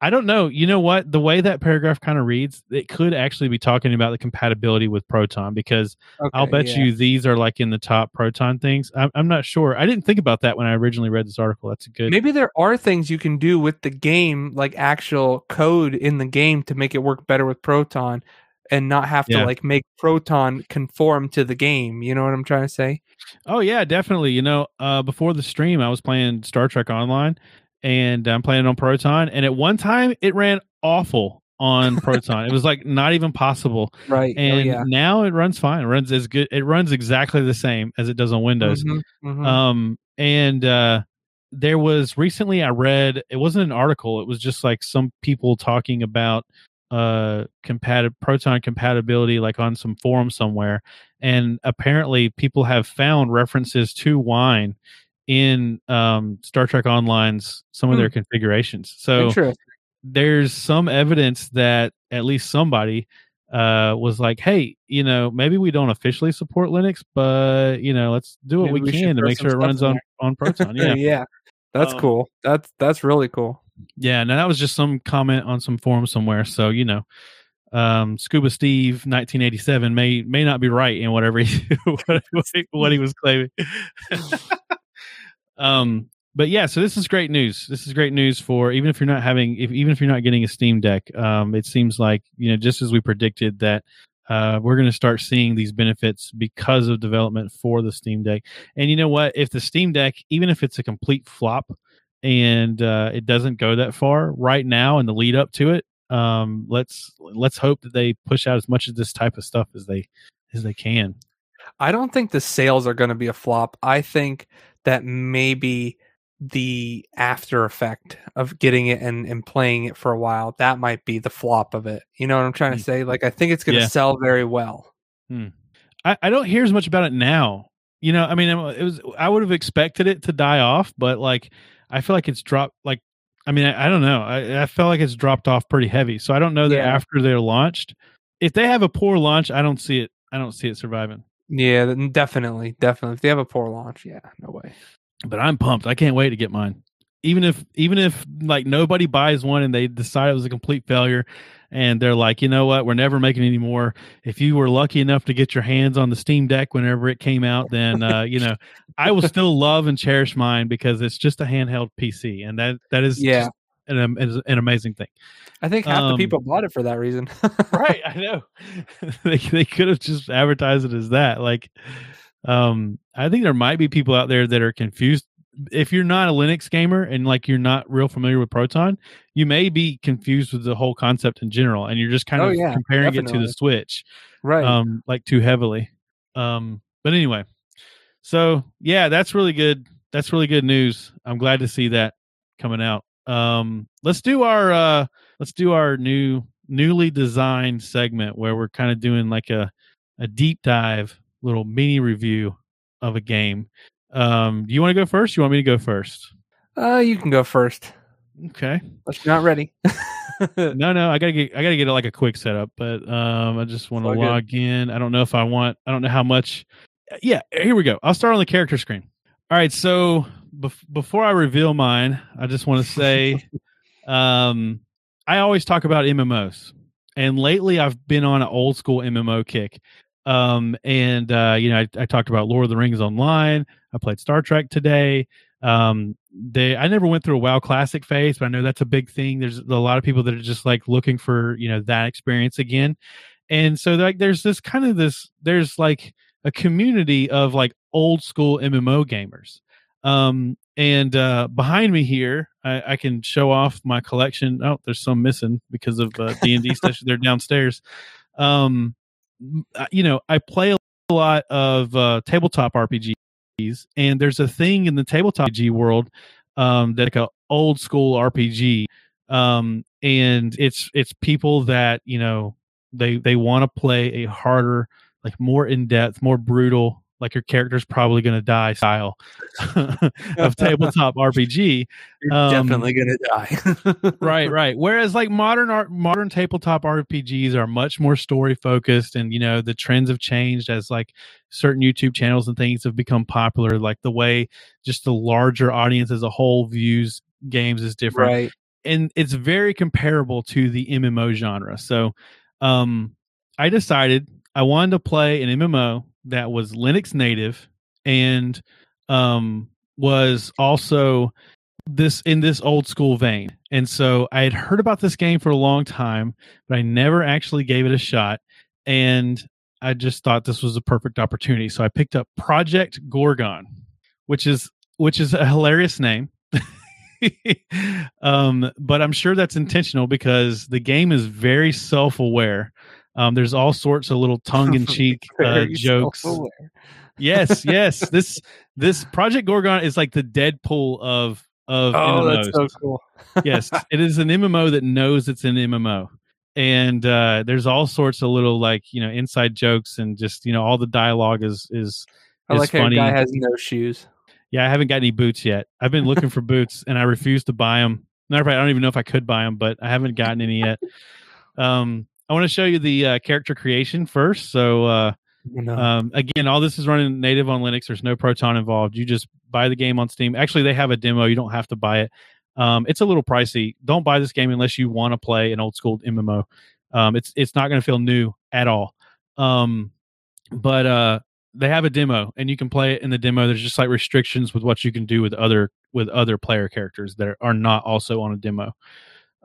i don't know you know what the way that paragraph kind of reads it could actually be talking about the compatibility with proton because i'll bet yeah. you these are like in the top proton things I'm, I'm not sure i didn't think about that when i originally read this article that's a good Maybe there are things you can do with the game, like actual code in the game to make it work better with Proton and not have Yeah. to like make Proton conform to the game. You know what I'm trying to say? oh yeah definitely you know uh before the stream i was playing star trek online and i'm playing on proton and at one time it ran awful on proton it was like not even possible Right. and oh, yeah. now it runs fine it runs as good it runs exactly the same as it does on windows Mhm, mhm. um and uh there was recently I read it wasn't an article, it was just like some people talking about uh compatible proton compatibility like on some forum somewhere and apparently people have found references to wine in um Star Trek Online's some of their configurations. So there's some evidence that at least somebody uh was like, hey, you know, maybe we don't officially support Linux, but you know, let's do what we, we can to make sure it runs on on Proton. Yeah. yeah. That's Um, cool. That's that's really cool. Yeah, no, that was just some comment on some forum somewhere. So you know, um, Scuba Steve, 1987, may may not be right in whatever he what, what he was claiming. um, but yeah, so this is great news. This is great news for even if you're not having, if, even if you're not getting a Steam Deck. Um, it seems like you know, just as we predicted that. Uh, we're going to start seeing these benefits because of development for the Steam Deck. And you know what? If the Steam Deck, even if it's a complete flop, and uh, it doesn't go that far right now in the lead up to it um, let's let's hope that they push out as much of this type of stuff as they as they can I don't think the sales are going to be a flop. I think that maybe the after effect of getting it and, and playing it for a while that might be the flop of it. You know what I'm trying to Mm. say? Like I think it's going to Yeah. sell very well. I, I don't hear as much about it now you know i mean it was i would have expected it to die off but like i feel like it's dropped like i mean i, I don't know I, I felt like it's dropped off pretty heavy so i don't know that Yeah. after they're launched if they have a poor launch i don't see it i don't see it surviving Yeah, definitely, definitely. If they have a poor launch, yeah, no way. but I'm pumped. I can't wait to get mine. Even if even if like nobody buys one and they decide it was a complete failure and they're like, you know what, we're never making any more. If you were lucky enough to get your hands on the Steam Deck whenever it came out, then uh, you know, I will still love and cherish mine because it's just a handheld PC and that that is Yeah. An, an amazing thing. I think half Um, the people bought it for that reason. right i know. They, they could have just advertised it as that like um i think there might be people out there that are confused. If you're not a linux gamer and like you're not real familiar with proton you may be confused with the whole concept in general and you're just kind Oh, of yeah, comparing it to the switch right. um like too heavily. Um but anyway so yeah that's really good. That's really good news. I'm glad to see that coming out um let's do our uh let's do our new newly designed segment where we're kind of doing like a a deep dive little mini review of a game. Um do you want to go first? You want me to go first? Uh, you can go first. okay. Unless you're not ready. no no i gotta get i gotta get like a quick setup but um i just want to all good. log in. I don't know if i want i don't know how much yeah here we go. I'll start on the character screen. All right so bef- before i reveal mine i just want to say um i always talk about mmos and lately i've been on an old school mmo kick. Um and uh you know I, I talked about lord of the rings online. I played star trek today. Um they i never went through a wow classic phase but i know that's a big thing. There's a lot of people that are just like looking for you know that experience again. And so like there's this kind of this there's like a community of like old school mmo gamers um and uh behind me here i, I can show off my collection. Oh there's some missing because of uh, d&d session. They're downstairs. Um uh, you know i play a lot of uh tabletop rpgs and there's a thing in the tabletop RPG world um that like a old school rpg um and it's it's people that you know they they want to play a harder like more in-depth more brutal like your character's probably going to die style of tabletop rpg You're Um, definitely gonna die. right right whereas like modern art modern tabletop rpgs are much more story focused and you know the trends have changed as like certain youtube channels and things have become popular like the way just the larger audience as a whole views games is different right. and it's very comparable to the MMO genre. So, um, I decided I wanted to play an MMO that was Linux native and um, was also this in this old school vein. And so I had heard about this game for a long time, but I never actually gave it a shot. And I just thought this was a perfect opportunity. So I picked up Project Gorgon, which is which is a hilarious name. um, but I'm sure that's intentional because the game is very self-aware Um, there's all sorts of little tongue in cheek uh, jokes. yes, yes. This this Project Gorgon is like the Deadpool of of Oh, MMOs. that's so cool. yes, it is an MMO that knows it's an MMO. And uh, there's all sorts of little like you know inside jokes and just you know all the dialogue is is I is like how funny. a guy has no shoes. Yeah, I haven't got any boots yet. I've been looking for boots and I refuse to buy them. Matter of fact, I don't even know if I could buy them, but I haven't gotten any yet. Um, I want to show you the uh, character creation first. So uh, um, again, all this is running native on Linux. There's no Proton involved. You just buy the game on Steam. Actually, they have a demo. You don't have to buy it. Um, it's a little pricey. Don't buy this game unless you want to play an old school MMO. Um, it's it's not going to feel new at all. Um, but uh, they have a demo, and you can play it in the demo. There's just like restrictions with what you can do with other with other player characters that are not also on a demo.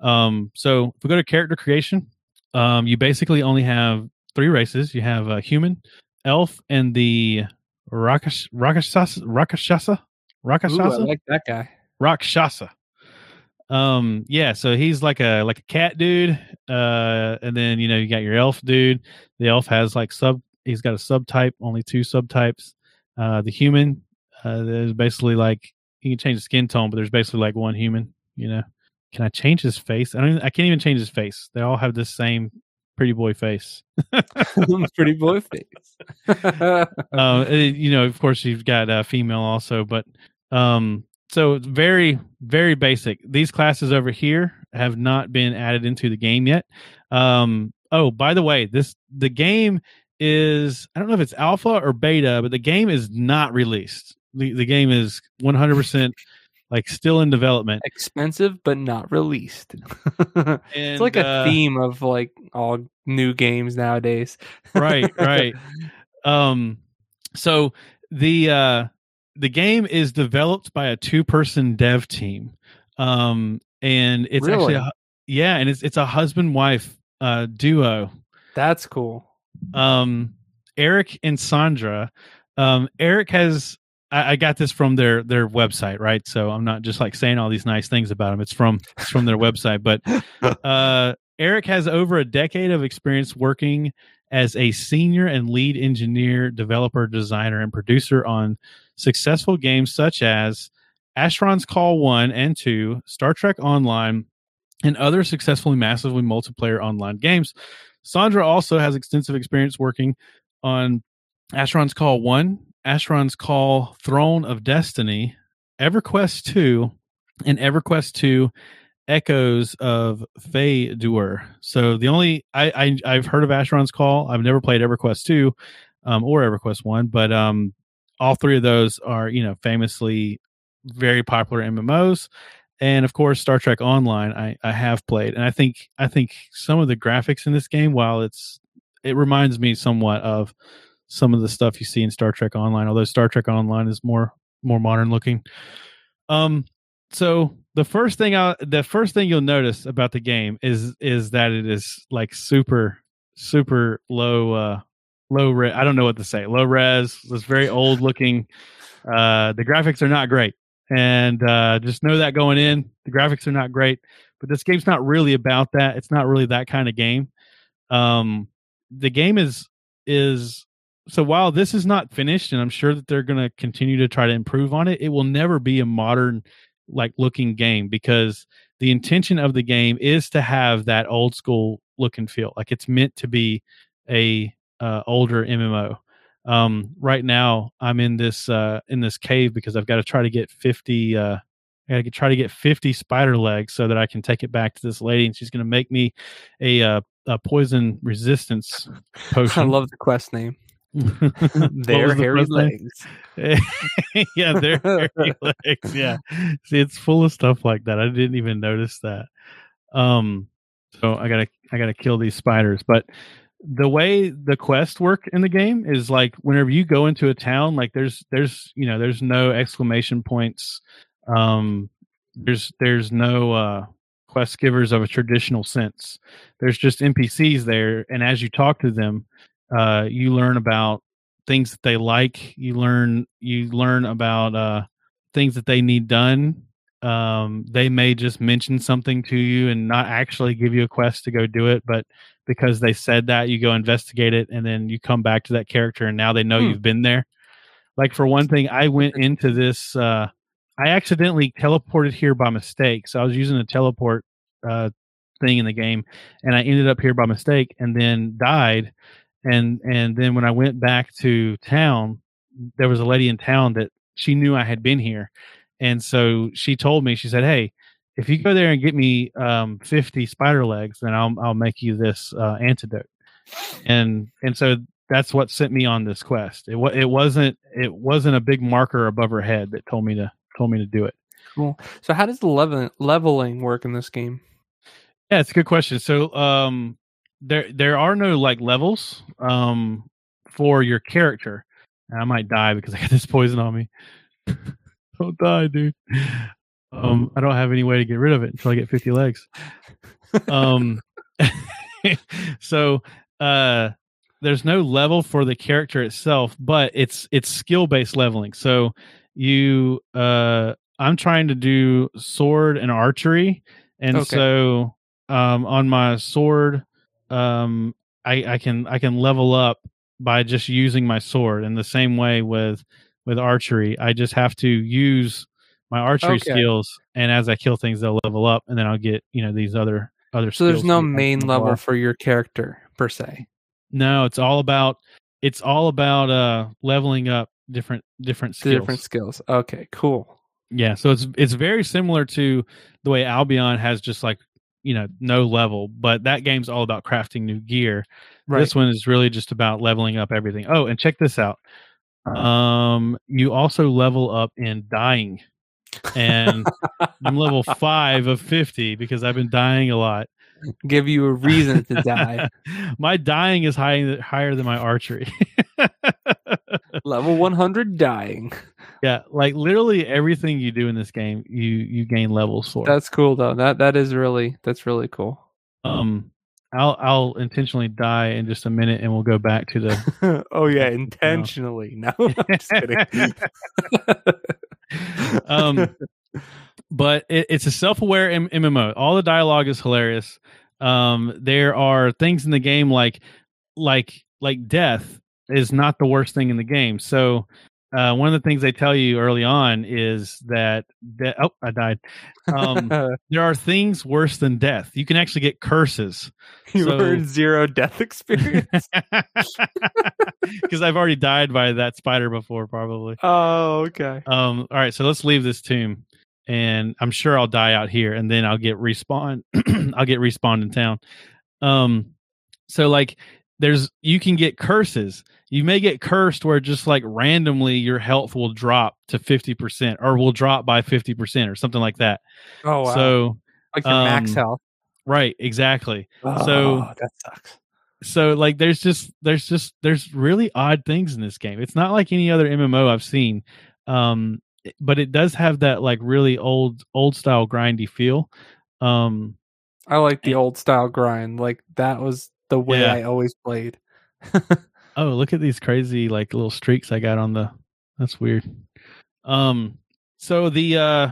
Um, so if we go to character creation, um, you basically only have three races. You have a human, elf, and the Rakash Rakashasa Rakashasa Ooh, I like that guy. Rakshasa. Um, yeah, so he's like a like a cat dude. Uh, and then you know you got your elf dude. The elf has like sub. He's got a subtype, only two subtypes. Uh, the human, uh, there's basically like you can change the skin tone, but there's basically like one human. You know, can I change his face? I don't. Even, I can't even change his face. They all have the same pretty boy face. Pretty boy face. uh, uh, you know, of course, you've got uh, female also, but um, so it's very, very basic. These classes over here have not been added into the game yet. Um, oh, by the way, this the game is I don't know if it's alpha or beta, but the game is not released. The the game is one hundred percent like still in development. Expensive but not released. And, it's like a uh, theme of like all new games nowadays. right right um so the uh the game is developed by a two person dev team um and it's actually a, yeah and it's it's a husband wife uh duo That's cool. um eric and sandra um eric has I, I got this from their their website right? So i'm not just like saying all these nice things about them it's from it's from their website. But uh eric has over a decade of experience working as a senior and lead engineer developer designer and producer on successful games such as Asheron's Call 1 and 2 star trek online and other successfully massively multiplayer online games. Sandra also has extensive experience working on Asheron's Call 1, Asheron's Call Throne of Destiny, EverQuest 2, and EverQuest 2 Echoes of Faydwer. So the only I, I I've heard of Asheron's Call. I've never played EverQuest 2 um, or EverQuest 1, but um all three of those are, you know, famously very popular MMOs and of course Star Trek Online I, I have played and I think I think some of the graphics in this game while it's it reminds me somewhat of some of the stuff you see in Star Trek Online although Star Trek Online is more more modern looking. Um so the first thing I the first thing you'll notice about the game is is that it is like super super low uh low res I don't know what to say low res it's very old looking uh the graphics are not great. And uh, just know that going in the graphics are not great but this game's not really about that it's not really that kind of game. Um the game is is so while this is not finished and i'm sure that they're going to continue to try to improve on it it will never be a modern like looking game because the intention of the game is to have that old school look and feel. Like it's meant to be a uh, older mmo um right now i'm in this uh in this cave because i've got to try to get 50 uh i gotta get, try to get 50 spider legs so that i can take it back to this lady and she's gonna make me a uh a poison resistance potion. I love the quest name. Their the hairy legs. yeah they're hairy legs yeah. See it's full of stuff like that. I didn't even notice that. Um so i gotta i gotta kill these spiders. But the way the quests work in the game is like whenever you go into a town like there's there's you know there's no exclamation points. Um there's there's no uh quest givers of a traditional sense. There's just npcs there and as you talk to them uh you learn about things that they like you learn you learn about uh things that they need done um, they may just mention something to you and not actually give you a quest to go do it, but because they said that, you go investigate it, and then you come back to that character, and now they know Hmm. you've been there. Like for one thing, I went into this. Uh, I accidentally teleported here by mistake. So I was using a teleport uh, thing in the game, and I ended up here by mistake, and then died. And and then when I went back to town, there was a lady in town that she knew I had been here, and so she told me. She said, "Hey, if you go there and get me um, fifty spider legs, then I'll I'll make you this uh, antidote." And and so that's what sent me on this quest. It it wasn't it wasn't a big marker above her head that told me to told me to do it. Cool. So how does the level, leveling work in this game? Yeah, it's a good question. So um there there are no like levels um for your character. And I might die because I got this poison on me. don't die, dude. Um I don't have any way to get rid of it until I get 50 legs. Um so uh there's no level for the character itself, but it's it's skill based leveling. So you uh I'm trying to do sword and archery and Okay. so um on my sword um I I can I can level up by just using my sword in the same way with with archery. I just have to use my archery Okay. skills and as I kill things they'll level up and then I'll get, you know, these other other So there's no main level apply. for your character per se. No, it's all about it's all about uh leveling up different different skills. different skills. Okay, cool. Yeah, so it's it's very similar to the way Albion has just like you know no level, but that game's all about crafting new gear. Right. This one is really just about leveling up everything. Oh, and check this out. Um, you also level up in dying, and I'm level five of fifty because I've been dying a lot. Give you a reason to die. my dying is high, higher than my archery. Level 100 dying. yeah, like literally everything you do in this game, you you gain levels for. That's cool though. That that is really that's really cool. um, I'll I'll intentionally die in just a minute, and we'll go back to the. oh yeah, intentionally. No, I'm just kidding. um, but it, it's a self-aware M- MMO. All the dialogue is hilarious. Um, there are things in the game like like like death is not the worst thing in the game. So uh, one of the things they tell you early on is that de- oh I died. Um, there are things worse than death. You can actually get curses you so- earned zero death experience. because I've already died by that spider before, probably. oh, okay. Um, all right, so let's leave this tomb, and I'm sure I'll die out here, and then I'll get respawn. I'll get respawned in town. Um, so like, there's you can get curses. You may get cursed where just like randomly your health will drop to fifty percent, or will drop by fifty percent, or something like that. Oh wow. So like your max um, health. right, exactly. so- Oh, that sucks. so like there's just there's just there's really odd things in this game it's not like any other mmo i've seen um but it does have that like really old old style grindy feel um I like the old style grind. Like that was the way Yeah. I always played. oh look at these crazy like little streaks i got on the that's weird um so the uh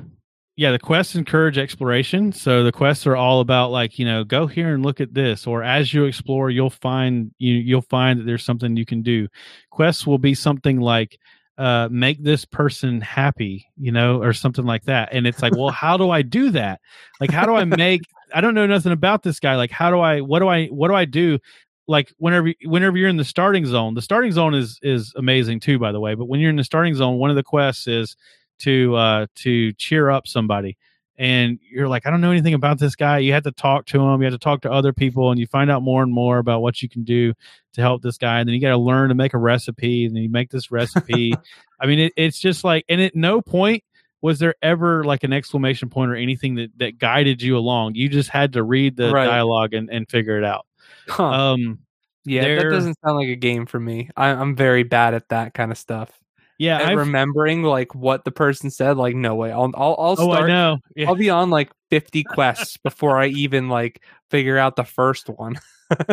yeah the quests encourage exploration so the quests are all about like you know go here and look at this or as you explore you'll find you you'll find that there's something you can do quests will be something like uh make this person happy you know or something like that and it's like well how do i do that like how do i make i don't know nothing about this guy like how do i what do i what do i do? Like whenever whenever you're in the starting zone the starting zone is is amazing too by the way but when you're in the starting zone one of the quests is to uh to cheer up somebody. And you're like i don't know anything about this guy. You have to talk to him you have to talk to other people and you find out more and more about what you can do to help this guy and then you got to learn to make a recipe and then you make this recipe. I mean it, it's just like and at no point was there ever like an exclamation point or anything that that guided you along you just had to read the Right. dialogue and, and figure it out Huh. um yeah, that doesn't sound like a game for me. I, I'm very bad at that kind of stuff. yeah remembering like what the person said, like no way. I'll I'll, I'll oh i know yeah. I'll be on like 50 quests before I even like figure out the first one.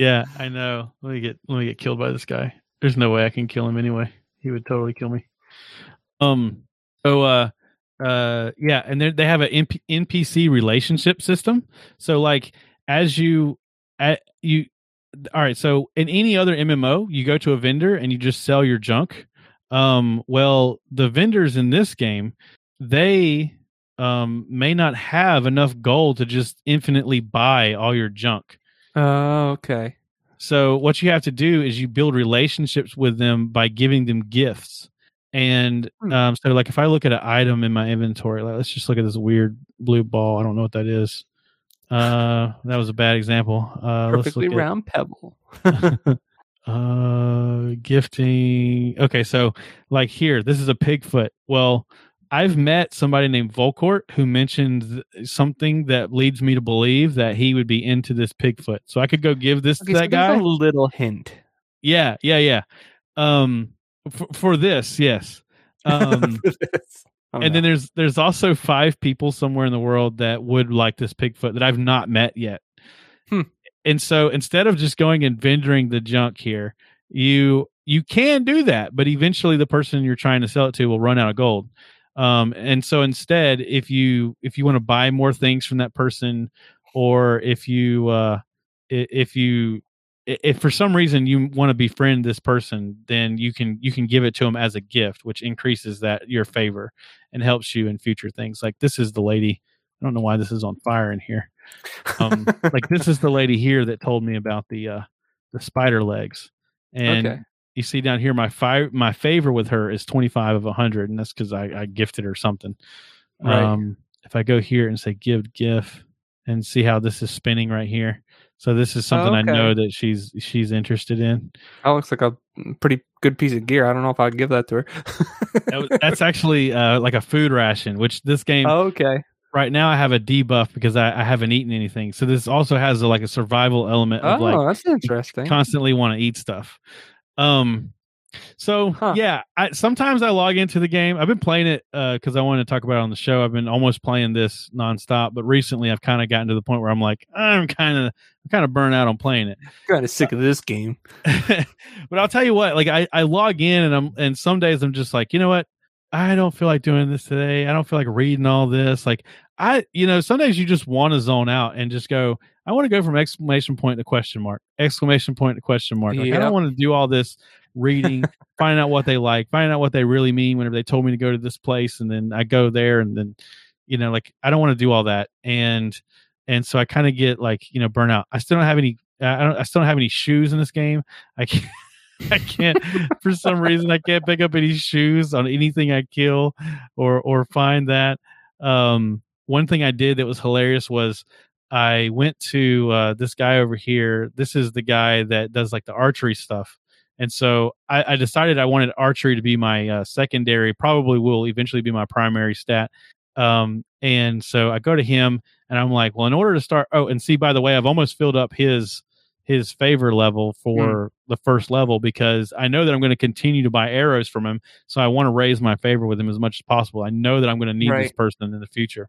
yeah, I know. Let me get let me get killed by this guy. There's no way I can kill him anyway. He would totally kill me. Um. So uh, uh yeah and they they have an NP- npc relationship system so like as you at you all right so in any other mmo you go to a vendor and you just sell your junk um well the vendors in this game they um may not have enough gold to just infinitely buy all your junk Oh, okay. so what you have to do is you build relationships with them by giving them gifts. And Hmm. um, so, like, if I look at an item in my inventory, like, let's just look at this weird blue ball. I don't know what that is. Uh, that was a bad example. Uh, Perfectly look at- round pebble. uh, gifting. Okay, so like here, this is a pigfoot. Well, I've met somebody named Velkort who mentioned something that leads me to believe that he would be into this pigfoot. So I could go give this Okay, to so that guy. a little hint. Yeah, yeah, yeah. Um, for, for this, yes. Um, this. Oh, and then there's there's also five people somewhere in the world that would like this pigfoot that I've not met yet. Hmm. And so instead of just going and vendoring the junk here, you you can do that, but eventually the person you're trying to sell it to will run out of gold. Um, and so instead, if you if you want to buy more things from that person, or if you uh, if you if for some reason you want to befriend this person, then you can you can give it to them as a gift, which increases that your favor and helps you in future things. Like this is the lady. I don't know why this is on fire in here. Um, like this is the lady here that told me about the uh, the spider legs, and Okay. you see down here my fi- my favor with her is twenty five of hundred, and that's because I, I gifted her something. Right. Um, if I go here and say give gif, and see how this is spinning right here. So this is something I okay. know that she's she's interested in. that looks like a pretty good piece of gear. I don't know if I'd give that to her. That that's actually uh, like a food ration, which this game Oh, okay. right now I have a debuff because I, I haven't eaten anything. So this also has a, like a survival element Oh, of like that's interesting. constantly want to eat stuff. Um, so Huh. yeah, I sometimes I log into the game. I've been playing it uh, because I wanted to talk about it on the show. I've been almost playing this nonstop, but recently I've kind of gotten to the point where I'm like, I'm kind of I'm kind of burnt out on playing it. kind of sick uh, of this game. but I'll tell you what, like I, I log in and I'm and some days I'm just like, you know what? I don't feel like doing this today. I don't feel like reading all this. Like I, you know, some days you just want to zone out and just go, I want to go from exclamation point to question mark, exclamation point to question mark. Like I don't want to do all this reading, finding out what they like, finding out what they really mean whenever they told me to go to this place and then I go there and then, you know, like I don't want to do all that. And and so I kind of get like, you know, burnout. I still don't have any I don't I still don't have any shoes in this game. I can't I can't for some reason I can't pick up any shoes on anything I kill or or find that. Um one thing I did that was hilarious was I went to uh this guy over here. This is the guy that does like the archery stuff. And so I, I decided I wanted archery to be my uh, secondary, probably will eventually be my primary stat. Um, and so I go to him and I'm like, well, in order to start, oh, and see, by the way, I've almost filled up his his favor level for the first level because I know that I'm going to continue to buy arrows from him. So I want to raise my favor with him as much as possible. I know that I'm going to need this person in the future.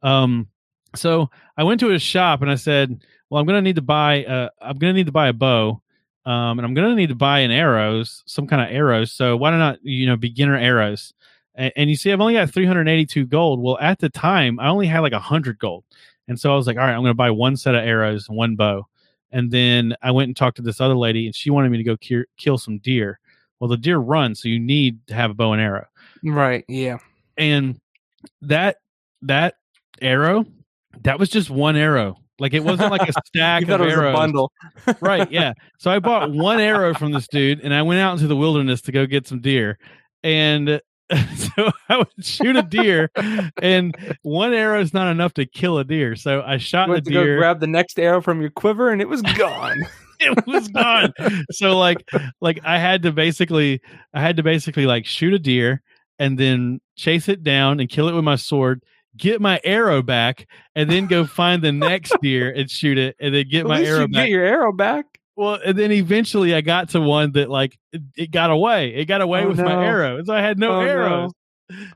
Um, so I went to his shop and I said, well, I'm going to need to buy, uh, I'm going to need to buy a bow. Um, and I'm going to need to buy an arrows, some kind of arrows. So why not, you know, beginner arrows? And, and you see, I've only got 382 gold. Well, at the time, I only had like 100 gold. And so I was like, all right, I'm going to buy one set of arrows and one bow. And then I went and talked to this other lady, and she wanted me to go ki- kill some deer. Well, the deer run, so you need to have a bow and arrow. Right. Yeah. And that that arrow, that was just one arrow. Like it wasn't like a stack of it was arrows a bundle. right yeah so i bought one arrow from this dude and i went out into the wilderness to go get some deer and so i would shoot a deer and one arrow is not enough to kill a deer so i shot You the went to go deer grab the next arrow from your quiver, and it was gone. it was gone so like like i had to basically i had to basically like shoot a deer and then chase it down and kill it with my sword get my arrow back and then go find the next deer and shoot it and then get At my arrow back get your arrow back. Well, and then eventually I got to one that like it, it got away. It got away Oh, with my arrow, so I had no Oh, no. arrows.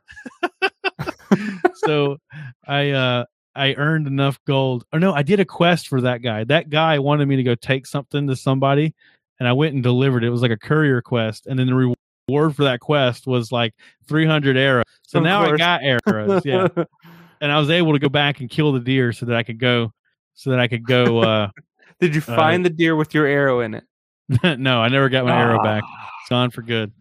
so I uh I earned enough gold. Or no, I did a quest for that guy. That guy wanted me to go take something to somebody, and I went and delivered it. It was like a courier quest, and then the reward reward for that quest was like 300 arrows. So Of now I got arrows. Yeah, and I was able to go back and kill the deer so that I could go, so that I could go. uh Did you find the deer with your arrow in it? No, I never got my arrow back. Ah. It's gone for good.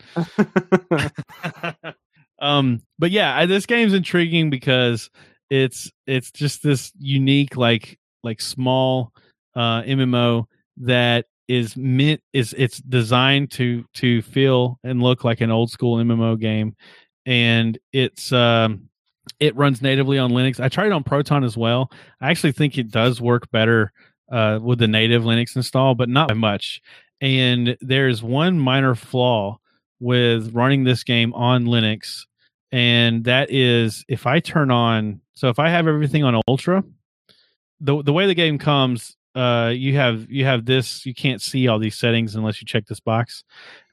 um but yeah I, this game's intriguing because it's it's just this unique like like small uh mmo that is meant is it's designed to to feel and look like an old school mmo game and it's um it runs natively on linux i tried it on proton as well i actually think it does work better uh with the native linux install but not by much and there's one minor flaw with running this game on Linux, and that is if I turn on. So if I have everything on Ultra, the the way the game comes, uh, you have you have this. You can't see all these settings unless you check this box.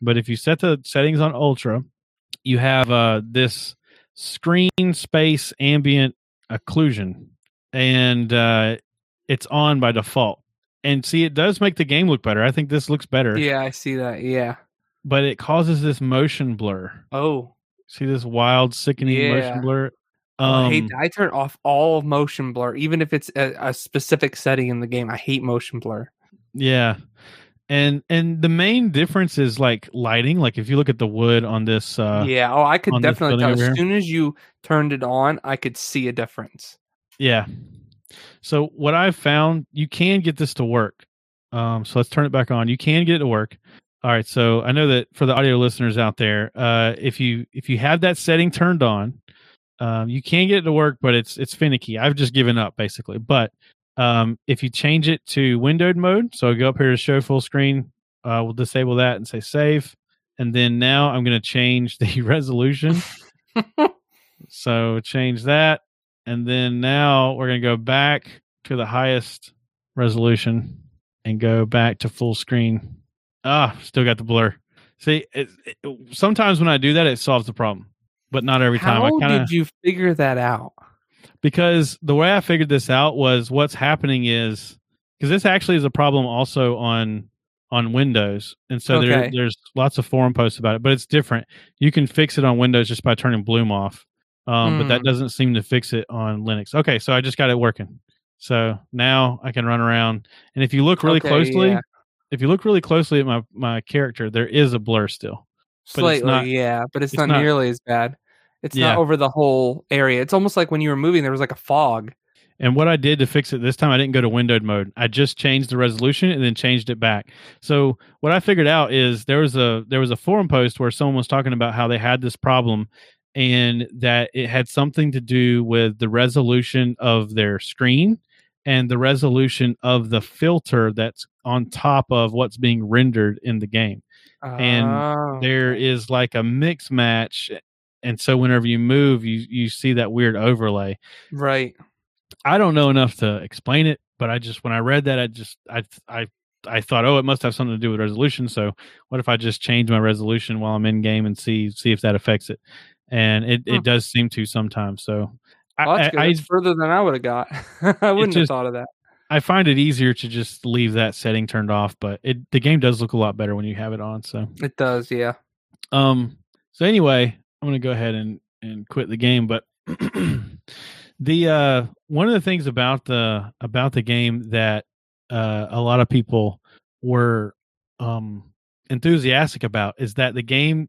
But if you set the settings on Ultra, you have uh, this screen space ambient occlusion, and uh, it's on by default. And see, it does make the game look better. I think this looks better yeah, I see that. Yeah. but it causes this motion blur. Oh, See this wild, sickening Yeah. motion blur. Oh, I hate Um. I turn off all motion blur, even if it's a, a specific setting in the game. I hate motion blur. yeah, and and the main difference is like lighting. Like if you look at the wood on this, uh, yeah. Oh, I could definitely tell. As soon as you turned it on, I could see a difference. Yeah. So what I've found, you can get this to work. Um, so let's turn it back on. You can get it to work. All right. So I know that for the audio listeners out there, uh, if you if you have that setting turned on, um, you can get it to work, but it's it's finicky. I've just given up basically. But um, if you change it to windowed mode, so I go up here to show full screen, uh, we'll disable that and say save. And then now I'm going to change the resolution. so change that, and then now we're going to go back to the highest resolution and go back to full screen. Ah, still got the blur. See, it, it, sometimes when I do that, it solves the problem, but not every time. How kind of did you figure that out? because the way I figured this out was what's happening is because this actually is a problem also on on Windows, and so there, there's lots of forum posts about it, but it's different. You can fix it on Windows just by turning Bloom off, um, but that Hmm. doesn't seem to fix it on Linux. Okay, so I just got it working. So now I can run around, and if you look really Okay, closely, yeah. if you look really closely at my my character, there is a blur still. but it's Slightly, not- yeah, but it's, it's not, not- nearly as bad. It's Yeah. not over the whole area. It's almost like when you were moving, there was like a fog. And what I did to fix it this time, I didn't go to windowed mode. I just changed the resolution and then changed it back. So what I figured out is there was a there was a forum post where someone was talking about how they had this problem and that it had something to do with the resolution of their screen and the resolution of the filter that's on top of what's being rendered in the game. And Oh, There okay. is like a mix match and so whenever you move you you see that weird overlay. right. I don't know enough to explain it, but I just when I read that, I just I I I thought, oh, it must have something to do with resolution. So what if I just change my resolution while I'm in game and see see if that affects it? And it, Hmm. it does seem to sometimes. So Well, that's I. I further than I would have got. I wouldn't have thought of that. I find it easier to just leave that setting turned off, but it the game does look a lot better when you have it on. So It does, yeah. Um. So anyway, I'm gonna go ahead and and quit the game. But the uh one of the things about the about the game that uh a lot of people were um enthusiastic about is that the game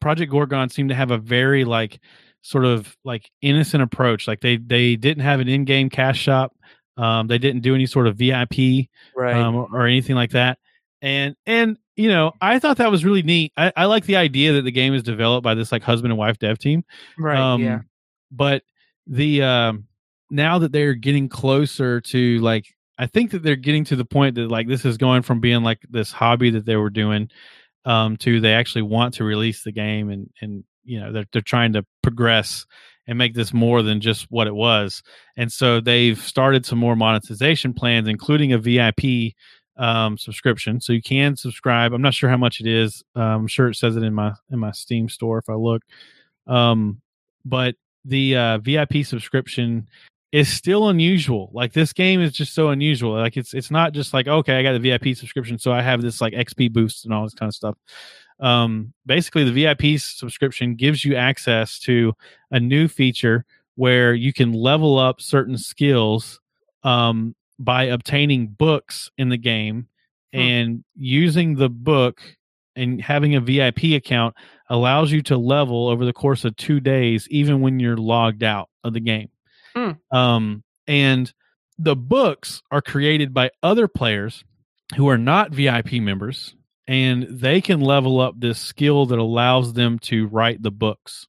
Project Gorgon seemed to have a very like sort of like innocent approach. Like they they didn't have an in-game cash shop. Um, they didn't do any sort of VIP Right. um, or, or anything like that. And and you know, I thought that was really neat. I, I like the idea that the game is developed by this like husband and wife dev team. right. Um, yeah. But the um, now that they're getting closer to like, I think that they're getting to the point that like this is going from being like this hobby that they were doing um, to they actually want to release the game and and you know they're they're trying to progress and make this more than just what it was. And so they've started some more monetization plans, including a VIP um, subscription. So you can subscribe. I'm not sure how much it is. Uh, I'm sure it says it in my in my Steam store if I look. Um, but the uh, VIP subscription is still unusual. Like this game is just so unusual. Like it's it's not just like okay, I got the VIP subscription, so I have this like XP boost and all this kind of stuff. um, basically the VIP subscription gives you access to a new feature where you can level up certain skills um, by obtaining books in the game Hmm. and using the book and having a VIP account allows you to level over the course of two days, even when you're logged out of the game. Hmm. Um, and the books are created by other players who are not VIP members, and they can level up this skill that allows them to write the books.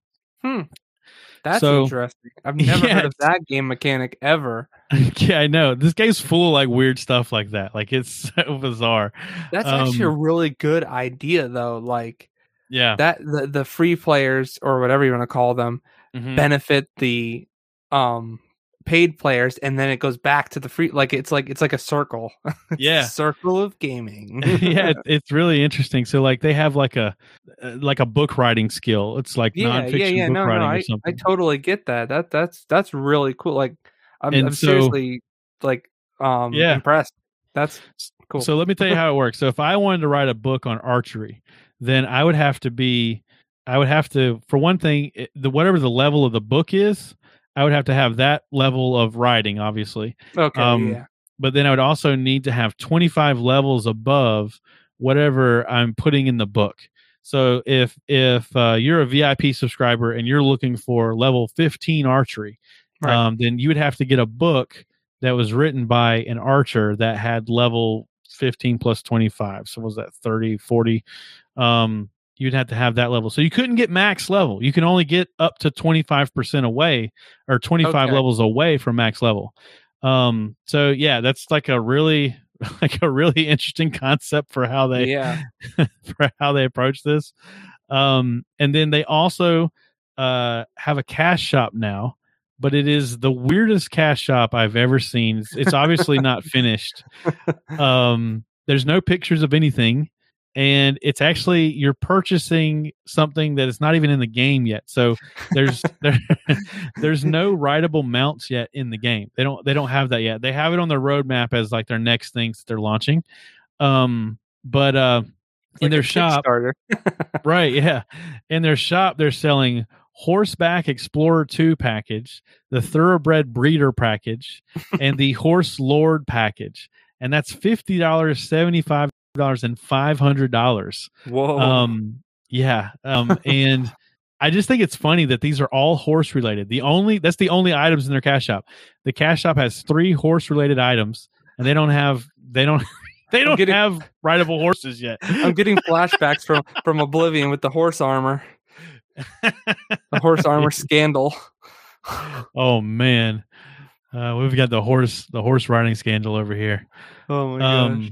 That's So- interesting. I've never Yeah, heard of that game mechanic ever. yeah, I know. This game's full of like weird stuff like that. Like it's so bizarre. That's actually a Um, really good idea, though. Like Yeah. that, the the free players or whatever you want to call them Mhm. benefit the um paid players, and then it goes back to the free. Like it's like it's like a circle. Yeah. circle of gaming. yeah, it's really interesting. So like they have like a uh, like a book writing skill. It's like yeah, nonfiction yeah, yeah. book No, writing no, or I, I totally get that. That that's that's really cool. Like I'm, I'm so- seriously like um Yeah. impressed. That's cool. So let me tell you how it works. So if I wanted to write a book on archery, then I would have to be, I would have to, for one thing, the whatever the level of the book is, I would have to have that level of writing, obviously. okay, um, yeah. But then I would also need to have 25 levels above whatever I'm putting in the book. So if if uh, you're a VIP subscriber and you're looking for level 15 archery, Right. um, then you would have to get a book that was written by an archer that had level 15 plus 25 so was that 30 40 um you'd have to have that level so you couldn't get max level you can only get up to 25% away or 25 Okay. levels away from max level um so yeah that's like a really like a really interesting concept for how they yeah. for how they approach this. Um, and then they also uh, have a cash shop now, but it is the weirdest cash shop I've ever seen. It's, it's obviously not finished. Um, there's no pictures of anything, and it's actually you're purchasing something that is not even in the game yet. So there's there, there's no rideable mounts yet in the game. They don't they don't have that yet. They have it on their roadmap as like their next things that they're launching. Um, but uh, It's in their shop, right? Yeah, in their shop, they're selling Horseback Explorer Two package, the Thoroughbred Breeder package, and the Horse Lord package, and that's fifty dollars, seventy five dollars, and five hundred dollars. Whoa. Um, yeah, um, and. I just think it's funny that these are all horse related. The only that's the only items in their cash shop. The cash shop has three horse related items, and they don't have they don't they don't getting- have rideable horses yet. I'm getting flashbacks from from Oblivion with the horse armor, the horse armor scandal. oh man, uh, we've got the horse the horse riding scandal over here. Oh my gosh.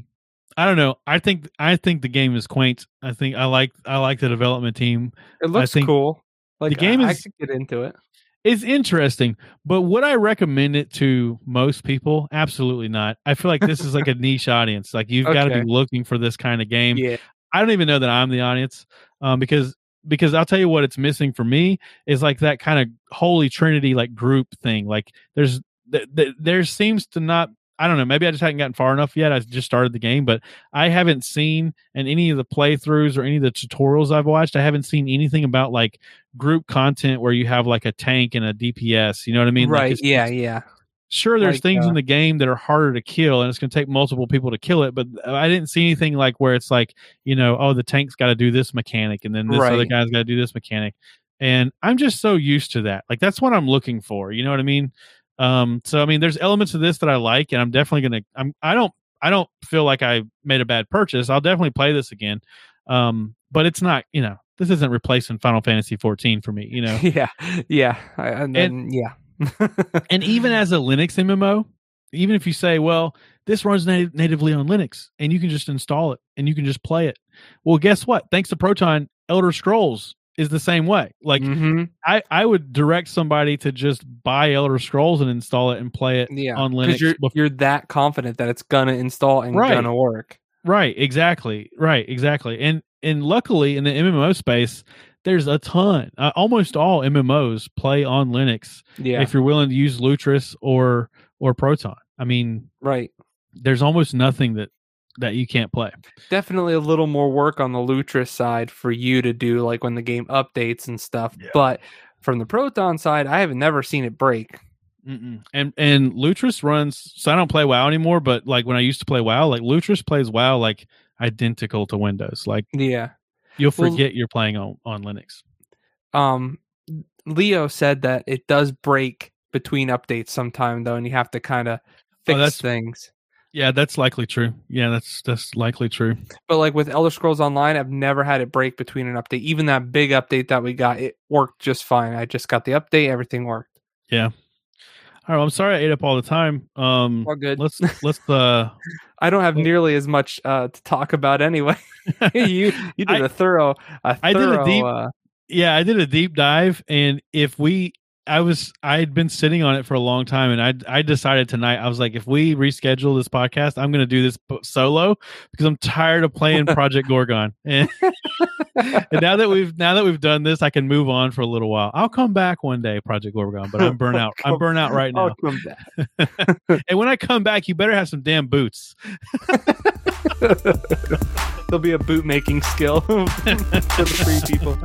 I don't know. I think I think the game is quaint. I think I like I like the development team. It looks think cool. Like the game I, I is- could get into it. It's interesting, but would I recommend it to most people? Absolutely not. I feel like this is like a niche audience. Like you've got to be looking for this kind of game. Yeah. I don't even know that I'm the audience um, because because I'll tell you what it's missing for me is like that kind of holy trinity like group thing. Like there's th- th- there seems to not I don't know maybe I just hadn't gotten far enough yet. I just started the game, but I haven't seen in any of the playthroughs or any of the tutorials I've watched. I haven't seen anything about like group content where you have like a tank and a DPS. You know what I mean? Like, right. it's- yeah. Yeah. sure there's Like, things uh, in the game that are harder to kill and it's going to take multiple people to kill it but i didn't see anything like where it's like you know oh the tank's got to do this mechanic and then this other guy's got to do this mechanic and i'm just so used to that like that's what i'm looking for you know what i mean um so i mean there's elements of this that i like and i'm definitely going to i'm i don't i don't feel like i made a bad purchase i'll definitely play this again um but it's not you know this isn't replacing final fantasy 14 for me you know Yeah. Yeah. I, and then yeah. and even as a Linux MMO, even if you say, well, this runs nat- natively on Linux and you can just install it and you can just play it. Well, guess what? Thanks to Proton, Elder Scrolls is the same way. Like Mhm. I, I would direct somebody to just buy Elder Scrolls and install it and play it yeah. on Linux. You're, bef- you're that confident that it's gonna install and Right. gonna work. right, exactly. Right, exactly. And and luckily in the MMO space, there's a ton. Uh, almost all MMOs play on Linux Yeah. if you're willing to use Lutris or or Proton. I mean, right. there's almost nothing that that you can't play. Definitely a little more work on the Lutris side for you to do, like when the game updates and stuff. Yeah. But from the Proton side, I have never seen it break. Mm-mm. And and Lutris runs. So I don't play WoW anymore, but like when I used to play WoW, like Lutris plays WoW like identical to Windows. Like Yeah. you'll Well- forget you're playing on on Linux. Um, Leo said that it does break between updates sometime though, and you have to kind of fix Oh, things. Yeah, that's likely true. Yeah, that's that's likely true. But like with Elder Scrolls Online, I've never had it break between an update. Even that big update that we got, it worked just fine. I just got the update, everything worked. Yeah. All right, well, I'm sorry I ate up all the time. Um, All good. let's let's uh I don't have nearly as much uh, to talk about anyway. you you did I- a thorough, a I did a deep- uh, yeah, I did a deep dive, and if we, I was, I had been sitting on it for a long time, and I, I decided tonight, I was like, if we reschedule this podcast, I'm going to do this solo because I'm tired of playing Project Gorgon, and, and now that we've now that we've done this, I can move on for a little while. I'll come back one day, Project Gorgon, but I'm burnt out. I'm burnt out right I'll now. come back. And when I come back, you better have some damn boots. There'll be a boot making skill for the free people.